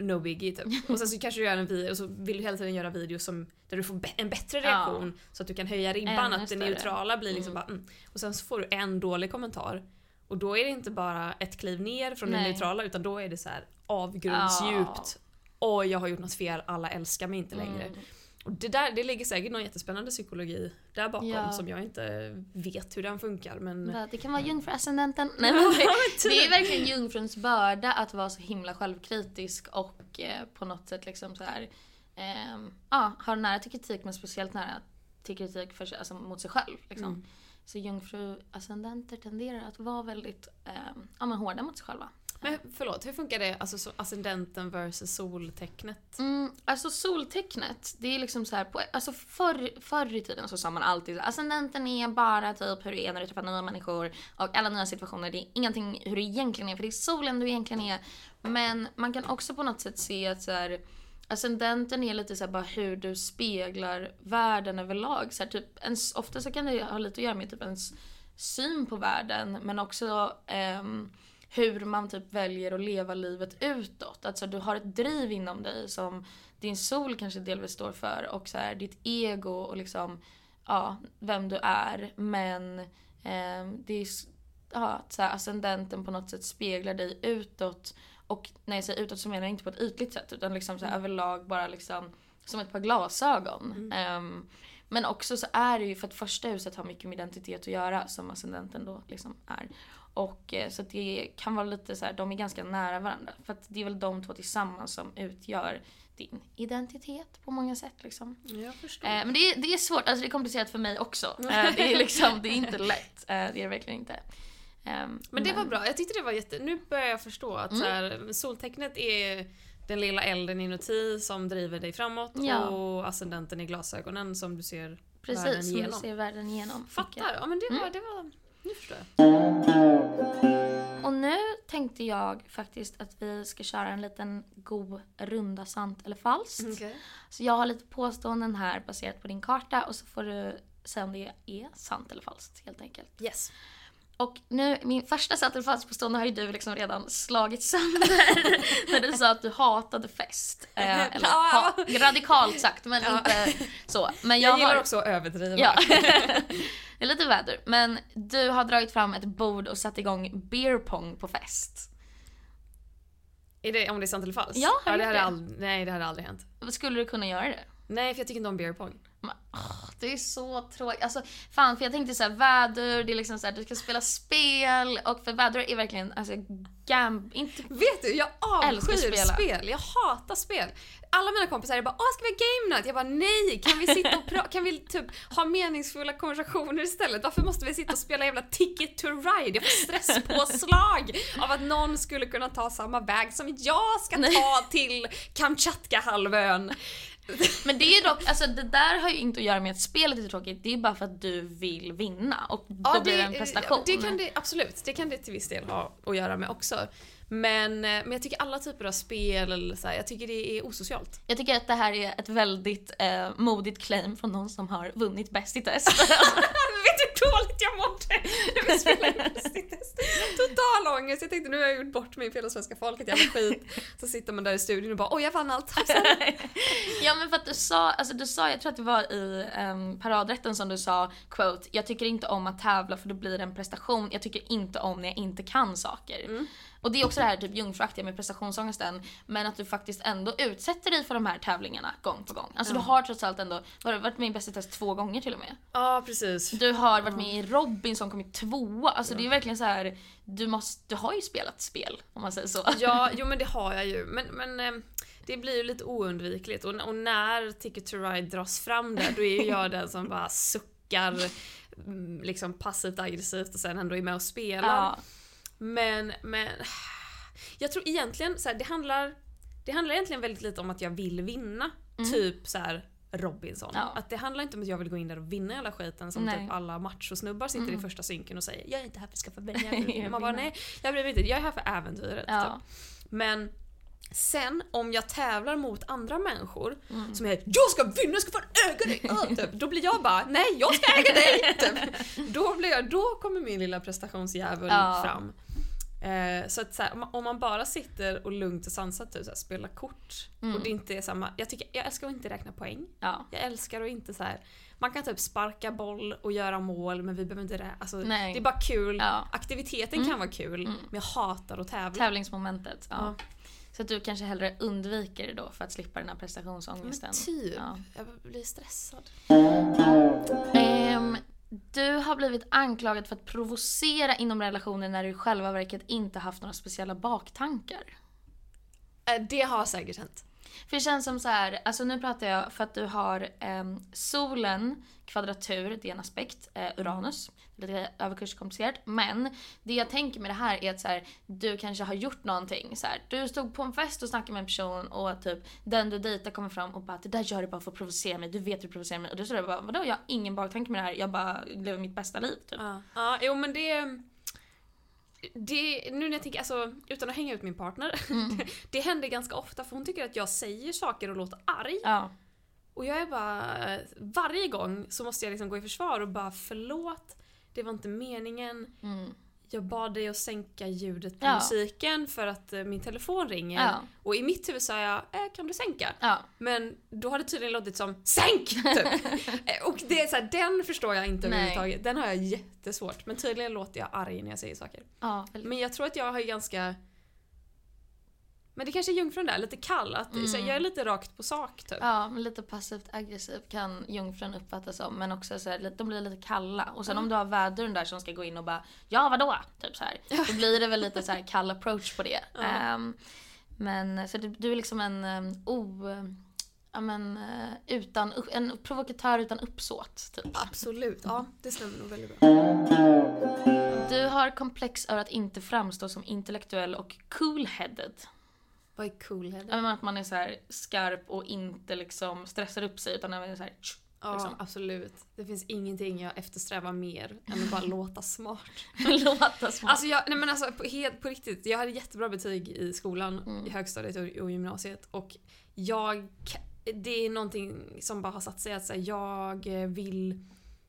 No biggie typ. (laughs) Och sen så kanske du gör en video och så vill du hela tiden göra videos som, där du får en bättre reaktion så att du kan höja ribban. Att det neutrala blir liksom bara mm. Och sen så får du en dålig kommentar. Och då är det inte bara ett kliv ner från det Nej. neutrala utan då är det så här avgrundsdjupt. Oj, jag har gjort något fel, alla älskar mig inte längre. Mm. Det, där, det ligger säkert någon jättespännande psykologi där bakom Ja. som jag inte vet hur den funkar. Men Det kan vara jungfruascendenten. (laughs) Nej, men det, det är verkligen jungfruns börda att vara så himla självkritisk och eh, på något sätt liksom så här, ehm, ja, ha nära till kritik men speciellt nära till kritik för, alltså, mot sig själv. Liksom. Mm. Så jungfruascendenter tenderar att vara väldigt ehm, ja, men hårda mot sig själva. Men förlåt, hur funkar det? Alltså ascendenten versus soltecknet? Mm, alltså soltecknet, det är liksom så här på, alltså förr, förr i tiden så sa man alltid så ascendenten är bara typ hur det är när du träffar nya människor och alla nya situationer. Det är ingenting hur det egentligen är för det är solen du egentligen är. Men man kan också på något sätt se att så här, ascendenten är lite så här bara hur du speglar världen överlag. Så här, typ, ens, ofta så kan det ha lite att göra med typ ens syn på världen men också ehm, hur man typ väljer att leva livet utåt. Alltså du har ett driv inom dig som din sol kanske delvis står för och så här, ditt ego och liksom ja, vem du är. Men ehm, det är ja, så här, ascendenten på något sätt speglar dig utåt. Och när jag säger utåt så menar jag inte på ett ytligt sätt utan liksom så här, överlag bara liksom som ett par glasögon. Ehm, men också så är det ju för att första huset har mycket med identitet att göra som ascendenten då liksom är. Och eh, så att det kan vara lite så här, de är ganska nära varandra. För att det är väl de två tillsammans som utgör din identitet på många sätt liksom. Jag förstår. Eh, men det är, det är svårt, alltså det är komplicerat för mig också. (laughs) Eh, det är liksom, det är inte lätt. Eh, det är det verkligen inte. Ehm, Men det var bra, jag tyckte det var jätte... Nu börjar jag förstå att Mm. så här, soltecknet är den lilla elden inuti som driver dig framåt Ja. och ascendenten är glasögonen som du ser världen Precis, som du genom. ser världen igenom. Fattar, ja men det Mm. var, det var... Nu förstår jag. Och nu tänkte jag faktiskt att vi ska köra en liten god runda sant eller falskt. Okej. Så jag har lite påståenden här baserat på din karta och så får du säga om det är sant eller falskt helt enkelt. Yes. Och nu, min första sant eller falskt påstående har ju du liksom redan slagit sönder (laughs) när du sa att du hatade fest. Eh, eller ha, radikalt sagt men inte så. Men jag, Jag, gillar har, också att överdriva. Ja. (laughs) det är lite väder. Men du har dragit fram ett bord och satt igång beer pong på fest. Är det, om det är sant eller falskt? Ja, har ja det det? ald- Nej, det hade aldrig hänt. Skulle du kunna göra det? Nej, för jag tycker inte om beer pong. Det är så tråkigt. Alltså, fan, för jag tänkte så här, vädur, det är liksom så här, du ska spela spel och för vädur är verkligen, alltså, gam... Inte... Vet du, jag avskyr spel. Jag hatar spel. Alla mina kompisar är bara “Åh, ska vi ha game night?” Jag bara “Nej, kan vi sitta och pra- kan vi typ ha meningsfulla konversationer istället? Varför måste vi sitta och spela jävla ticket to ride?” Jag får stresspåslag av att någon skulle kunna ta samma väg som jag ska ta till Kamchatka-halvön. Men det är dock, alltså det där har ju inte att göra med att spelet är tråkigt, det är bara för att du vill vinna och då blir det en prestation. Det kan det absolut, det kan det till viss del ha att göra med också. Men, eh, men jag tycker alla typer av spel, så här, jag tycker det är osocialt. Jag tycker att det här är ett väldigt eh, modigt claim från någon som har vunnit Bäst i test. (laughs) Vet du hur dåligt jag mådde när vi spelade Bäst-i-test? Total ångest. Jag tänkte nu har jag gjort bort mig för hela svenska folket, jävla skit. Så sitter man där i studion och bara oj jag vann allt. (laughs) ja men för att du sa, alltså du sa, jag tror att det var i um, paradrätten som du sa, quote, jag tycker inte om att tävla för då blir det en prestation, jag tycker inte om när jag inte kan saker. Och det är också det här typ jungfruaktiga med prestationsångesten. Men att du faktiskt ändå utsätter dig för de här tävlingarna gång på gång. Alltså Ja. du har trots allt ändå var- varit med i Bäst i test två gånger till och med. Ja, precis. Du har varit med i Robinson, kommit tvåa. Alltså det är verkligen så här. Du, måste, du har ju spelat spel om man säger så. Ja, jo men det har jag ju. Men, men eh, det blir ju lite oundvikligt. Och, och när Ticket to Ride dras fram där, då är ju jag (laughs) den som bara suckar mm, liksom passivt aggressivt och sen ändå är med och spelar. Ja. Men, men... Jag tror egentligen, så här, det handlar... Det handlar egentligen väldigt lite om att jag vill vinna. Typ så här Robinson. Ja. Att det handlar inte om att jag vill gå in där och vinna hela skiten som Nej. typ alla machosnubbar sitter i första synken och säger jag är inte här för att skaffa pengar. (laughs) Man bara nej, jag bryr mig inte. Jag är här för äventyret. Ja. Typ. Men sen om jag tävlar mot andra människor Mm. som är jag ska vinna, jag ska fan äga dig! (laughs) Typ. Då blir jag bara nej, jag ska äga dig! Typ. Då, blir jag, då kommer min lilla prestationsdjävul Ja. fram. Eh, så att så här, om, man, bara sitter och lugnt och sansat typ, så här, spelar kort Mm. och det inte är samma... Jag, tycker, jag älskar att inte räkna poäng. Ja. Jag älskar att inte så här. Man kan typ sparka boll och göra mål men vi behöver inte det. Alltså, Nej. det är bara kul. Ja. Mm. Aktiviteten kan vara kul men jag hatar att tävla. Tävlingsmomentet. Ja. Ja. Så att du kanske hellre undviker det då för att slippa den här prestationsångesten. Men typ. Ja. Jag blir stressad. Ehm, du har blivit anklagad för att provocera inom relationer när du i själva verket inte haft några speciella baktankar. Eh, det har säkert hänt. För det känns som så här, alltså nu pratar jag för att du har ehm, solen, kvadratur, det är en aspekt, eh, Uranus. Det är lite överkurskomplicerat. Men det jag tänker med det här är att så här, du kanske har gjort någonting. Så här, du stod på en fest och snackade med en person och typ den du dejtar kommer fram och bara det där gör du bara för att provocera mig, du vet att du provocerar mig. Och då står du bara vadå jag har ingen baktanke med det här, jag bara lever mitt bästa liv typ. Ja, ja jo men det... Det, nu när jag tänker, alltså utan att hänga ut min partner. (laughs) det händer ganska ofta för hon tycker att jag säger saker och låter arg. Ja. Och jag är bara, varje gång så måste jag liksom gå i försvar och bara förlåt, det var inte meningen. Mm. Jag bad dig att sänka ljudet på Ja. musiken för att eh, min telefon ringer. Ja. Och i mitt huvud sa jag, eh, kan du sänka? Ja. Men då har det tydligen låtit som SÄNK! Typ. (laughs) Eh, och det är så här, den förstår jag inte överhuvudtaget. Den har jag jättesvårt. Men tydligen låter jag arg när jag säger saker. Men jag tror att jag har ganska... Men det kanske är jungfrun där, lite kall. Att, så här, jag är lite rakt på sak typ. Ja, men lite passivt aggressivt kan jungfrun uppfattas som. Men också så här, de blir lite kalla. Och sen om du har väduren där som ska gå in och bara ja vadå? Typ så här. Då blir det väl lite så här kall approach på det. (laughs) Ehm, men så du, du är liksom en um, o... Ja men eh, utan, en provokatör utan uppsåt typ. Absolut, ja det stämmer nog väldigt bra. Du har komplex över att inte framstå som intellektuell och cool-headed. Vad är coolhead? Ja, men Att man är så här skarp och inte liksom stressar upp sig utan är så här tsch, Ja, liksom. absolut. Det finns ingenting jag eftersträvar mer än att bara (laughs) låta smart. (laughs) låta smart. Alltså, jag, nej men alltså på, helt, på riktigt, jag hade jättebra betyg i skolan, Mm. i högstadiet och, och gymnasiet. Och jag, det är någonting som bara har satt sig att här, jag vill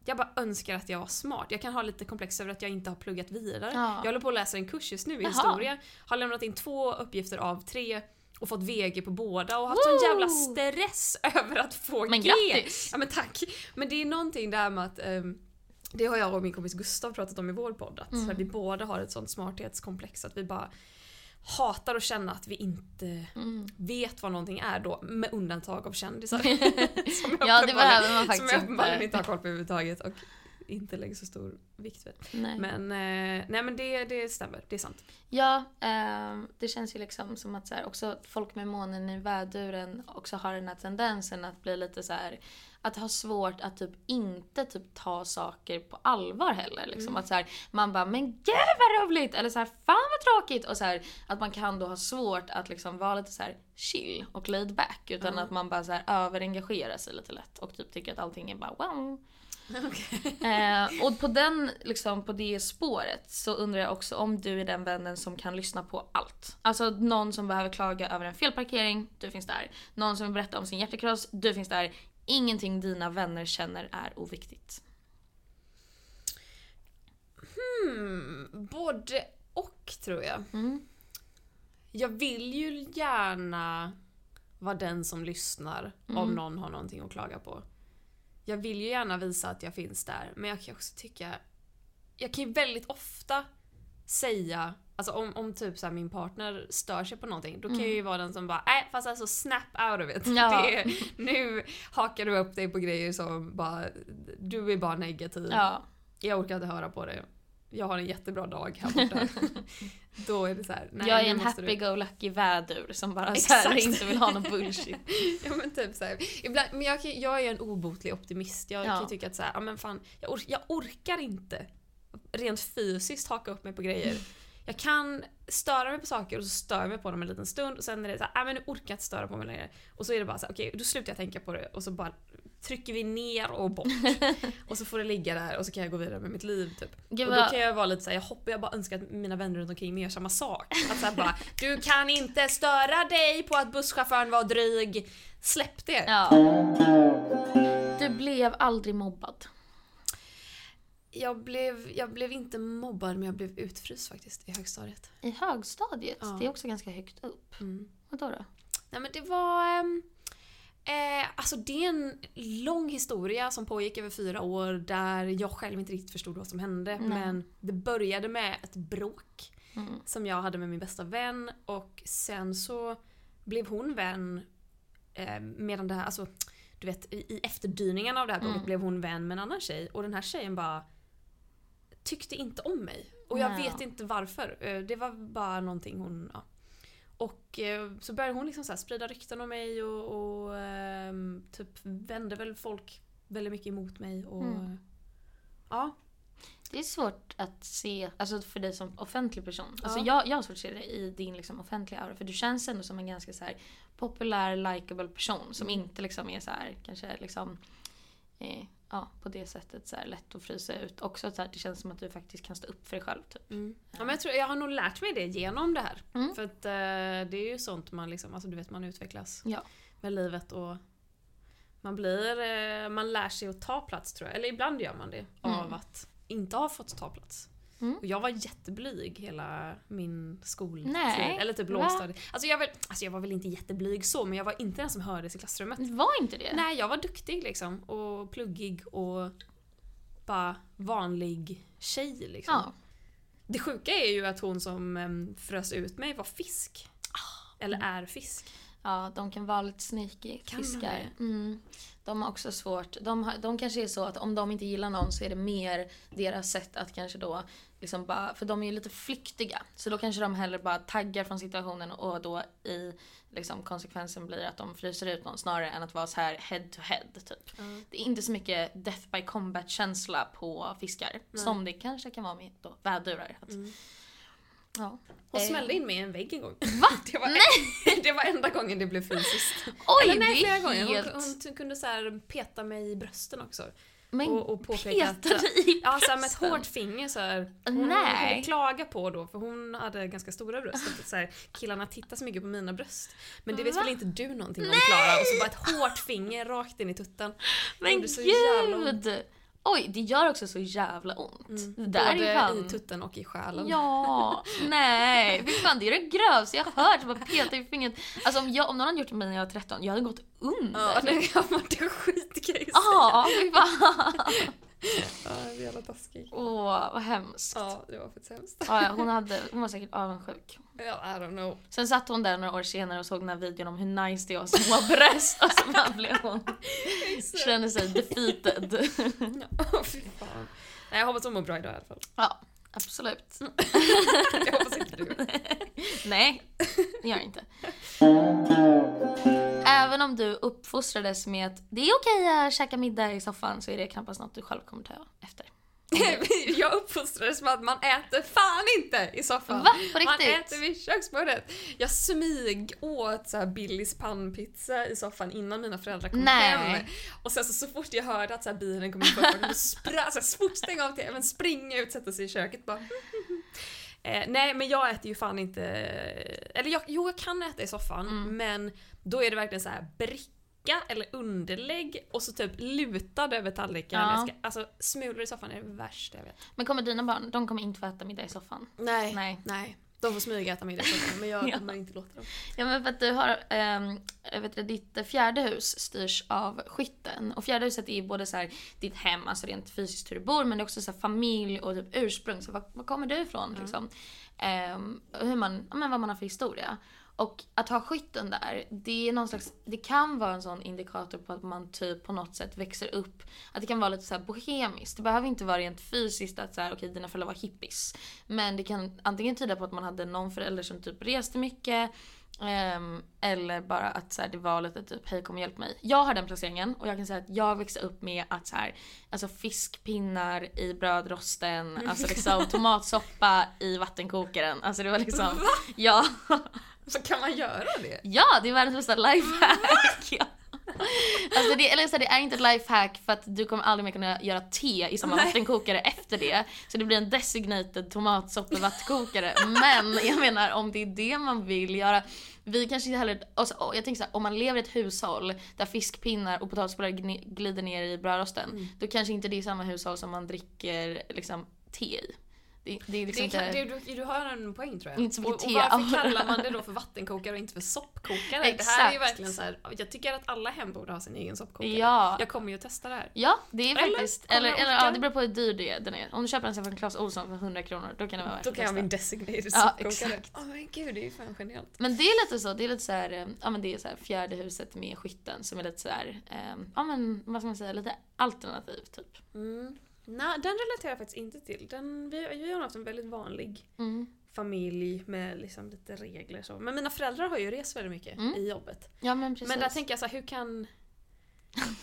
jag bara önskar att jag var smart. Jag kan ha lite komplex över att jag inte har pluggat vidare. Ja. Jag håller på att läsa en kurs just nu i Jaha. historia. Har lämnat in två uppgifter av tre och fått VG på båda och haft sån jävla Woo! stress (laughs) över att få Men G. grattis! Ja men tack. Men det är någonting där med att ehm, det har jag och min kompis Gustav pratat om i vår podd. Att Mm. vi båda har ett sånt smarthetskomplex att vi bara hatar att känna att vi inte Mm. vet vad någonting är då med undantag av kändisar. (laughs) som Ja, det behöver man Som faktiskt jag uppenbarligen inte. har koll på överhuvudtaget och inte lägger så stor vikt vid. Nej. Men, eh, nej, men det, det stämmer, det är sant. Ja, ehm, det känns ju liksom som att så här, också folk med månen i väduren också har den här tendensen att bli lite så här att ha svårt att typ inte typ ta saker på allvar heller. Liksom. Att så här, man bara “men gud vad roligt!” eller så här “fan vad tråkigt!” och så här, att man kan då ha svårt att liksom vara lite så chill och laid back utan att man bara så här överengagerar sig lite lätt och typ tycker att allting är bara wow. (laughs) Eh, och på den, liksom, på det spåret så undrar jag också om du är den vännen som kan lyssna på allt. Alltså någon som behöver klaga över en felparkering, du finns där. Någon som vill berätta om sin hjärtekross, du finns där. Ingenting dina vänner känner är oviktigt. Hmm, både och tror jag. Mm. Jag vill ju gärna vara den som lyssnar om Mm. någon har någonting att klaga på. Jag vill ju gärna visa att jag finns där, men jag kan också tycka... Jag kan ju väldigt ofta säga, alltså om, om typ så här min partner stör sig på någonting, då kan Mm. jag ju vara den som bara nej fast alltså snap out of it. (laughs) Ja. Det nu hakar du upp dig på grejer som bara, du är bara negativ. Ja. Jag orkar inte höra på det. Jag har en jättebra dag här borta. (laughs) då är det så här, nej jag är en happy-go-lucky vädur som bara så här, inte vill ha någon bullshit. (laughs) Ja men typ såhär. Ibland, men jag, jag är en obotlig optimist. Jag Ja. kan ju tycka att såhär, ja men fan, jag, or, jag orkar inte rent fysiskt haka upp mig på grejer. Jag kan störa mig på saker och så stör jag mig på dem en liten stund och sen är det såhär, ja men nu orkar jag inte störa på mig längre. Och så är det bara såhär, okej då slutar jag tänka på det och så bara trycker vi ner och bort. (laughs) och så får det ligga där och så kan jag gå vidare med mitt liv typ. Gud, Och då kan jag vara lite såhär, jag hoppas jag bara önskar att mina vänner runt omkring mig gör samma sak. Att såhär bara, du kan inte störa dig på att busschauffören var dryg. Släpp det. Ja. Du blev aldrig mobbad. Jag, blev, jag blev inte mobbad men jag blev utfryst faktiskt i högstadiet. I högstadiet? Ja. Det är också ganska högt upp. Mm. Vadå då? Nej men det var... ehm, Eh, alltså det är en lång historia som pågick över fyra år där jag själv inte riktigt förstod vad som hände. Nej. Men det började med ett bråk Mm. som jag hade med min bästa vän och sen så blev hon vän eh, medan det här, alltså du vet i i efterdyningarna av det här bråket Mm. blev hon vän med en annan tjej och den här tjejen bara tyckte inte om mig. Och jag Nej. vet inte varför. Eh, Det var bara någonting hon, ja. Och eh, så började hon liksom så sprida rykten om mig och, och ehm, typ vände väl folk väldigt mycket emot mig och Mm. ja. Det är svårt att se, alltså för dig som offentlig person. Alltså Ja. jag, jag har svårt att se det i din liksom offentliga aura. För du känns ändå som en ganska så här populär, likable person. Som Mm. inte liksom är så här, kanske liksom, eh, ja på det sättet så här lätt att frysa ut. Också så här, det känns som att du faktiskt kan stå upp för dig själv typ. Mm. Ja, men jag, tror, jag har nog lärt mig det genom det här. Mm. För att eh, det är ju sånt man liksom, alltså du vet man utvecklas Ja. med livet och man blir, eh, man lär sig att ta plats tror jag. Eller ibland gör man det av Mm. att inte ha fått ta plats. Mm. Och jag var jätteblyg hela min skoltid. Nej, Eller typ lågstadiet. Alltså jag, var, alltså jag var väl inte jätteblyg så men jag var inte den som hördes i klassrummet. Var inte det? Nej, jag var duktig liksom. Och pluggig och bara vanlig tjej liksom. Ja. Det sjuka är ju att hon som frös ut mig var fisk. Eller är fisk. Ja, de kan vara lite sneaky, Kan fiskar. Mm. De har också svårt. De, har, de kanske är så att om de inte gillar någon så är det mer deras sätt att kanske då liksom bara, för de är ju lite flyktiga. Så då kanske de hellre bara taggar från situationen och då i liksom konsekvensen blir att de fryser ut någon snarare än att vara så här head to head typ. Det är inte så mycket death by combat känsla på fiskar. Som det kanske kan vara med då vädurar. Mm. ja. Hon Eh, smällde in mig i en vägg en gång. Va? (laughs) Det var, (laughs) det var enda gången det blev fysiskt. Oj, Eller nej, flera gånger. Hon, helt... hon t- kunde så peta mig i brösten också. Men och, och påpeka att... i Ja, så med ett hårt finger så här. Hon, Nej. kunde klaga på då, för hon hade ganska stora bröst. Att så här, killarna tittar så mycket på mina bröst. Men det vet Va? väl inte du någonting om Klara? Och så bara ett hårt finger rakt in i tutten. Men gud! Oj, det gör också så jävla ont. Mm. Det där Både är fan... i tutten och i själen. Ja, nej. Fy fan, det är det grövsta jag hört. Bara peta i fingret. Alltså om, jag, om någon hade gjort det med mig när jag var 13, jag hade gått under. Ja, nej, jag mådde skitgrej. Ja, fy fan. Ja, jag är jävla taskig. Åh, vad hemskt. Ja, det var faktiskt hemskt. Ja, hon, hade, hon var säkert avundsjuk. Ja, I don't know. Sen satt hon där några år senare och såg den här videon om hur nice det är att ha små bröst och så bara blev hon, kände sig defeated. Ja, fy fan. Nej, jag hoppas hon mår bra idag i alla fall. Ja, absolut. Jag hoppas inte du. (laughs) Nej, det gör jag inte. Även om du uppfostrades med att det är okej att käka middag i soffan så är det knappast något du själv kommer ta efter. (laughs) Jag uppfostrades med att man äter fan inte i soffan. Va? På Man riktigt? äter vid köksbordet. Jag smyg åt så här Billys pannpizza i soffan innan mina föräldrar kom Nej. hem. Och sen så, så fort jag hörde att så här bilen kom in på då sprang jag fort stänga av tvn, springa ut, sätta sig i köket bara (laughs) Eh, nej men jag äter ju fan inte, eller jag, jo jag kan äta i soffan Mm. men då är det verkligen så här bricka eller underlägg och så typ lutad över tallriken. Ja. Ska, alltså smulor i soffan är det värsta jag vet. Men kommer dina barn, de kommer inte få äta middag i soffan? Nej. Nej. Nej. De får smyga äta middag klockan, men jag (laughs) Ja. kommer inte låta dem. Ja men för att du har, ähm, vet du, ditt fjärde hus styrs av skytten. Och fjärde huset är ju både så här, ditt hem, alltså rent fysiskt hur du bor, men det är också så här, familj och typ ursprung. Så var, var kommer du ifrån liksom? Ehm, och hur man, ja, men vad man har för historia. Och att ha skytten där, det är någon slags, det kan vara en sån indikator på att man typ på något sätt växer upp. Att det kan vara lite så bohemiskt. Det behöver inte vara rent fysiskt att så här, okej dina föräldrar var hippies. Men det kan antingen tyda på att man hade någon förälder som typ reste mycket. ehm, eller bara att så här, det var lite typ hej kom och hjälp mig. Jag har den placeringen och jag kan säga att jag växte upp med att så här, alltså fiskpinnar i brödrosten, alltså liksom (laughs) tomatsoppa i vattenkokaren. Alltså det var liksom, ja. Så kan man göra det? Ja, det är världens bästa lifehack! ja. (laughs) Alltså det, eller så här, det är inte ett lifehack för att du kommer aldrig mer kunna göra te i samma Nej. vattenkokare efter det. Så det blir en designated tomatsoppevattenkokare. Men jag menar om det är det man vill göra. Vi kanske inte heller, alltså, jag tänker så här, om man lever i ett hushåll där fiskpinnar och potatisbollar glider ner i brödrosten. Då kanske inte det är samma hushåll som man dricker liksom te i. Det, det är liksom Det kan, inte... det, du, du har en poäng tror jag. Inte så och, och varför (laughs) kallar man det då för vattenkokare och inte för soppkokare? Det här är ju Exakt. verkligen så här, jag tycker att alla hem borde ha sin egen soppkokare. Ja. Jag kommer ju att testa det här. Ja, det är Eller, faktiskt. Eller, eller ja, det beror på hur dyr det är, den är. Om du köper en sån från Clas Ohlson för 100 kronor, då kan det vara värt Då kan jag ha min designated Ja, soppkokare. exakt. Åh men gud, det är ju fan genialt. Men det är lite så, det är lite så här, eh, ja men det är så här fjärde huset med skytten som är lite så här, eh, ja men vad ska man säga, lite alternativ typ. Mm. Nej, den relaterar jag faktiskt inte till. Den, vi, vi har haft en väldigt vanlig Mm. familj med liksom lite regler så. Men mina föräldrar har ju rest väldigt mycket Mm. i jobbet. Ja men precis. Men där tänker jag så här, hur kan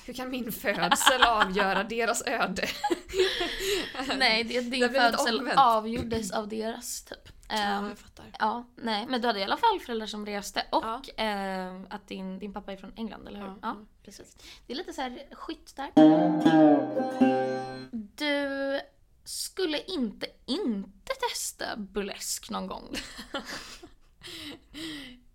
hur kan min födsel avgöra deras öde? (laughs) Nej, det, din Det födsel avgjordes av deras typ. Ja, Ehm, jag fattar. Ja, nej, men du hade i alla fall föräldrar som reste och Ja. ehm, att din, din pappa är från England, eller hur? Ja, Ja, ja. precis. Det är lite så här skytt där. Du skulle inte inte testa burlesk någon gång? (laughs)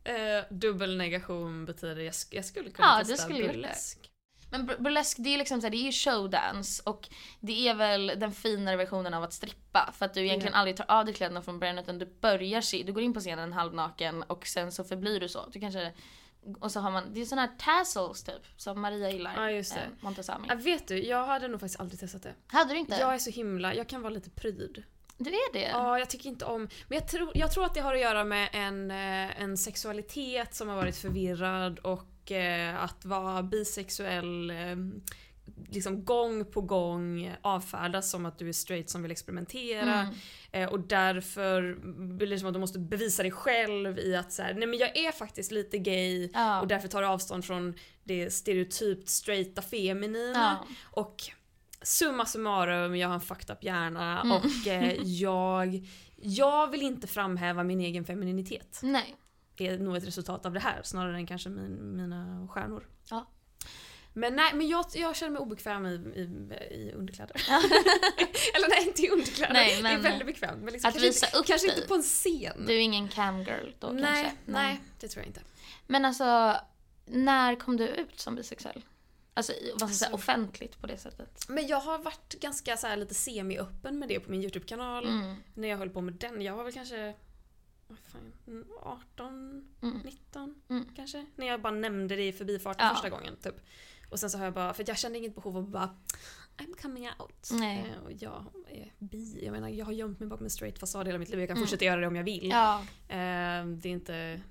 Eh, dubbelnegation betyder jag, jag skulle kunna Ja, testa skulle burlesk. Men bur- burlesk det är liksom så här, det är ju showdance och det är väl den finare versionen av att strippa. För att du egentligen Ja. aldrig tar av dig kläderna från början utan du börjar se, du går in på scenen halvnaken och sen så förblir du så. Du kanske, och så har man, det är såna här tassels typ som Maria gillar. Ja, just det. eh, Montazami. Ja, vet du, jag hade nog faktiskt aldrig testat det. Hade du inte? Jag är så himla, jag kan vara lite pryd. Du är det? Ja, jag tycker inte om... Men jag tror, jag tror att det har att göra med en, eh, en sexualitet som har varit förvirrad och att vara bisexuell eh, liksom gång på gång avfärdas som att du är straight som vill experimentera. Mm. Eh, och därför blir det som att du måste bevisa dig själv i att så här, nej men jag är faktiskt lite gay Ja. och därför tar du avstånd från det stereotypt straighta feminina. ja. Och summa summarum, jag har en fucked up hjärna Mm. och eh, jag, jag vill inte framhäva min egen femininitet. Nej. Är nog ett resultat av det här snarare än kanske min, mina stjärnor. Ja. Men nej, men jag, jag känner mig obekväm i, i, i underkläder. (laughs) Eller nej, inte i underkläder. Nej, Det är men väldigt bekvämt. Men liksom, att kanske visa inte, upp kanske dig. inte på en scen. Du är ingen camgirl då nej, kanske? nej, det tror jag inte. Men alltså, när kom du ut som bisexuell? Alltså, vad ska jag säga, Alltså- offentligt på det sättet? Men jag har varit ganska så här, lite semi-öppen med det på min YouTube-kanal. Mm. När jag höll på med den. Jag var väl kanske vad fan, mm, 18, Mm. 19 Mm. kanske. När jag bara nämnde det i förbifarten Ja. första gången. Typ. Och sen så har jag bara, för jag kände inget behov av att bara I'm coming out. Nej. Eh, och jag är bi. Jag menar jag har gömt mig bakom en straight fasad hela mitt liv. Jag kan Mm. fortsätta göra det om jag vill. Ja. Eh, det är inte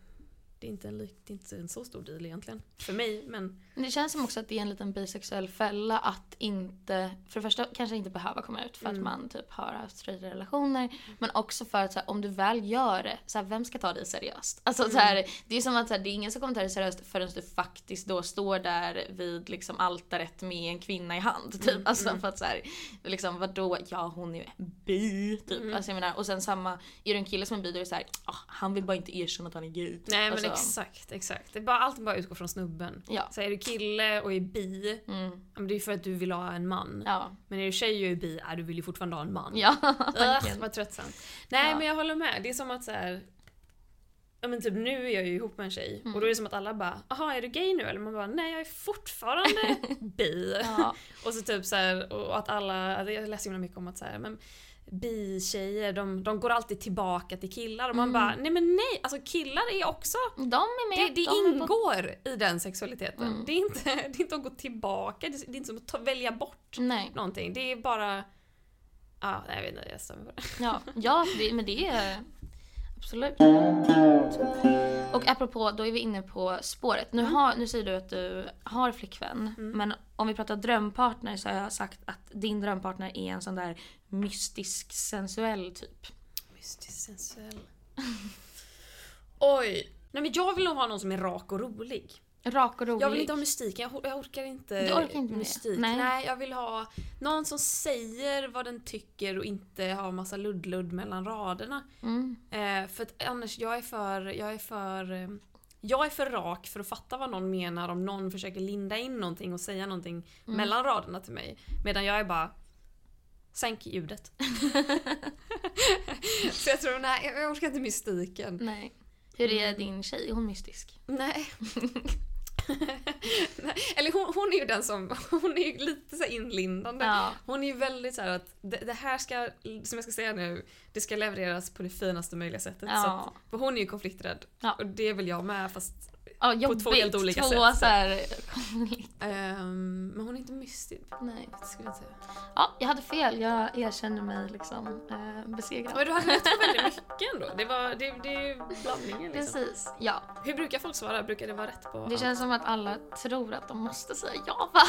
det är inte, en, det är inte en så stor deal egentligen. För mig, men Men Det känns som också att det är en liten bisexuell fälla att inte, för det första kanske inte behöva komma ut för att Mm. man typ har haft straighta relationer. Men också för att så här, om du väl gör det, så här, vem ska ta dig seriöst? Alltså så här, det är som att så det är ingen som kommer ta dig seriöst förrän du faktiskt då står där vid liksom altaret med en kvinna i hand. Typ. Mm, Alltså mm. för att så här, liksom vadå, ja hon är bi typ. Mm. Alltså jag menar, och sen samma, är du en kille som är bi då är det så här, ah, han vill bara inte erkänna att han är gay. nej men alltså, exakt, exakt. Det bara, allt bara utgår från snubben. Ja. Så är du kille och är bi, Mm, det är för att du vill ha en man. ja. Men är du tjej och är bi, ja, du vill ju fortfarande ha en man. Ja, Ugh, (laughs) verkligen. vad tröttsamt. Nej Ja. men jag håller med. Det är som att så här. Ja men typ nu är jag ju ihop med en tjej Mm. och då är det som att alla bara Jaha är du gay nu? Eller man bara nej jag är fortfarande (laughs) bi. Ja. Och så typ så här, och att alla, alltså jag läser himla mycket om att så här, men bi-tjejer, de, de går alltid tillbaka till killar och man Mm. bara, nej men nej, alltså killar är också De är med. det, det de är på- ingår i den sexualiteten. Mm. Det, är inte, (laughs) det är inte att gå tillbaka, det är det är inte som att ta, välja bort Nej. någonting. Det är bara... Ja, jag vet inte, jag stämmer på det. Ja, ja det, men det är absolut. Och apropå, då är vi inne på spåret. Nu, har, nu säger du att du har flickvän. Men om vi pratar drömpartner så har jag sagt att din drömpartner är en sån där mystisk sensuell typ. Mystisk sensuell. (laughs) Oj! Nej men jag vill nog ha någon som är rak och rolig. Rak och rolig. Jag vill inte ha mystiken, jag, or- jag orkar inte, Du orkar inte mystik. Nej. Nej. jag vill ha någon som säger vad den tycker och inte ha massa ludd-ludd mellan raderna. Mm. Eh, för att annars, jag är för, jag är för eh, jag är för rak för att fatta vad någon menar om någon försöker linda in någonting och säga någonting Mm. mellan raderna till mig. Medan jag är bara Sänk ljudet. (laughs) så jag tror, nej jag orkar inte mystiken. Nej. Hur är din tjej? Är hon mystisk? (laughs) Nej. Eller hon, hon är ju den som, hon är ju lite så inlindande. Ja. Hon är ju väldigt så här att det, det här ska, som jag ska säga nu, det ska levereras på det finaste möjliga sättet. Så Ja. att, för hon är ju konflikträdd. Ja. Och det vill jag med fast Ja, jobbigt. två helt olika två sätt. Så här, ehm, men hon är inte mystisk. Nej. Det skulle jag inte säga. Ja, jag hade fel. Jag erkänner mig liksom eh, besegrad. Men du hade rätt väldigt mycket ändå. Det, var, det, det är ju blandningen liksom. Precis. Ja. Hur brukar folk svara? Brukar det vara rätt på Det allt? känns som att alla tror att de måste säga ja va?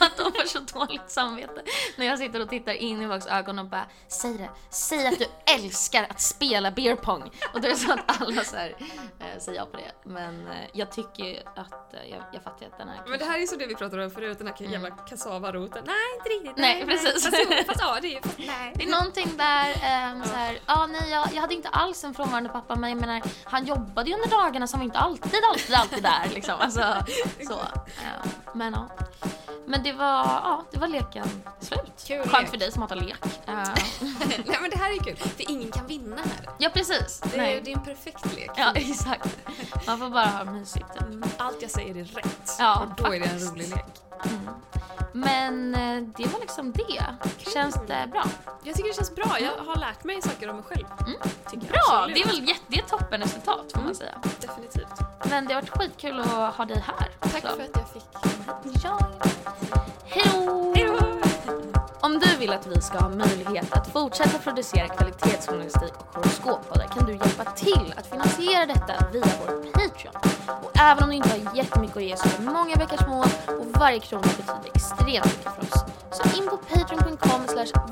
(laughs) Att de får så dåligt samvete. När jag sitter och tittar in i folks ögon och bara Säg det, säg att du älskar att spela beer pong. Och då är det så att alla så här, eh, säger ja på det. Men eh, jag tycker att, eh, jag, jag fattar att den är Men det här är så det vi pratade om förut, den här jävla kassavaroten. Nej, inte riktigt. Nej, precis. Fast, jo, fast ja, det är ju... (laughs) Nej. Det är någonting där, um, så här, ja nej jag, jag hade inte alls en frånvarande pappa men jag menar han jobbade ju under dagarna var inte alltid, alltid, alltid där liksom. Alltså, (laughs) så. eh, men ja. Men det var, ja, det var leken slut. Kul Skönt lek. för dig som hatar lek. Eh, (laughs) Nej men det här är kul, för ingen kan vinna här. ja precis. Det är, Nej. det är en perfekt lek. Ja (laughs) exakt. Man får bara ha mysigt. typ. Allt jag säger är rätt. Ja, och då är det en faktiskt. rolig lek. Men eh, det var liksom det. Känns det bra? Jag tycker det känns bra, jag har lärt mig saker om mig själv. Tycker jag. Bra! Absolut. Det är väl jätte, det är toppenresultat får man säga. Definitivt. Men det har varit skitkul att ha dig här. Tack Så. för att jag fick Ja. Hejdå! Hejdå! Om du vill att vi ska ha möjlighet att fortsätta producera kvalitetsjournalistik och horoskop. Och där kan du hjälpa till att finansiera detta via vår Patreon. Och även om du inte har jättemycket att ge så är många veckors små och varje krona betyder extremt mycket för oss. Så in på patreon.com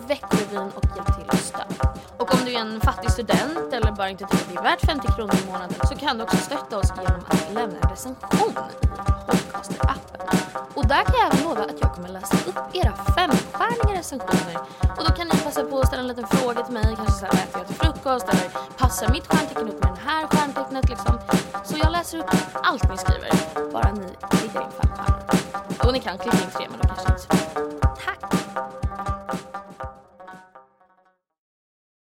veckorevyn och hjälp till. Och om du är en fattig student eller bara inte tycker att det är värt 50 kronor i månaden så kan du också stötta oss genom att lämna en recension i Podcaster-appen. Och där kan jag även lova att jag kommer läsa upp era femstjärniga recensioner. Och då kan ni passa på att ställa en liten fråga till mig, kanske så här, äter jag till frukost eller passar mitt stjärntecken upp med det här stjärntecknet liksom. Så jag läser upp allt ni skriver, bara ni klickar in fem stjärnor. Och ni kan klicka in tre men då kanske inte så. Tack!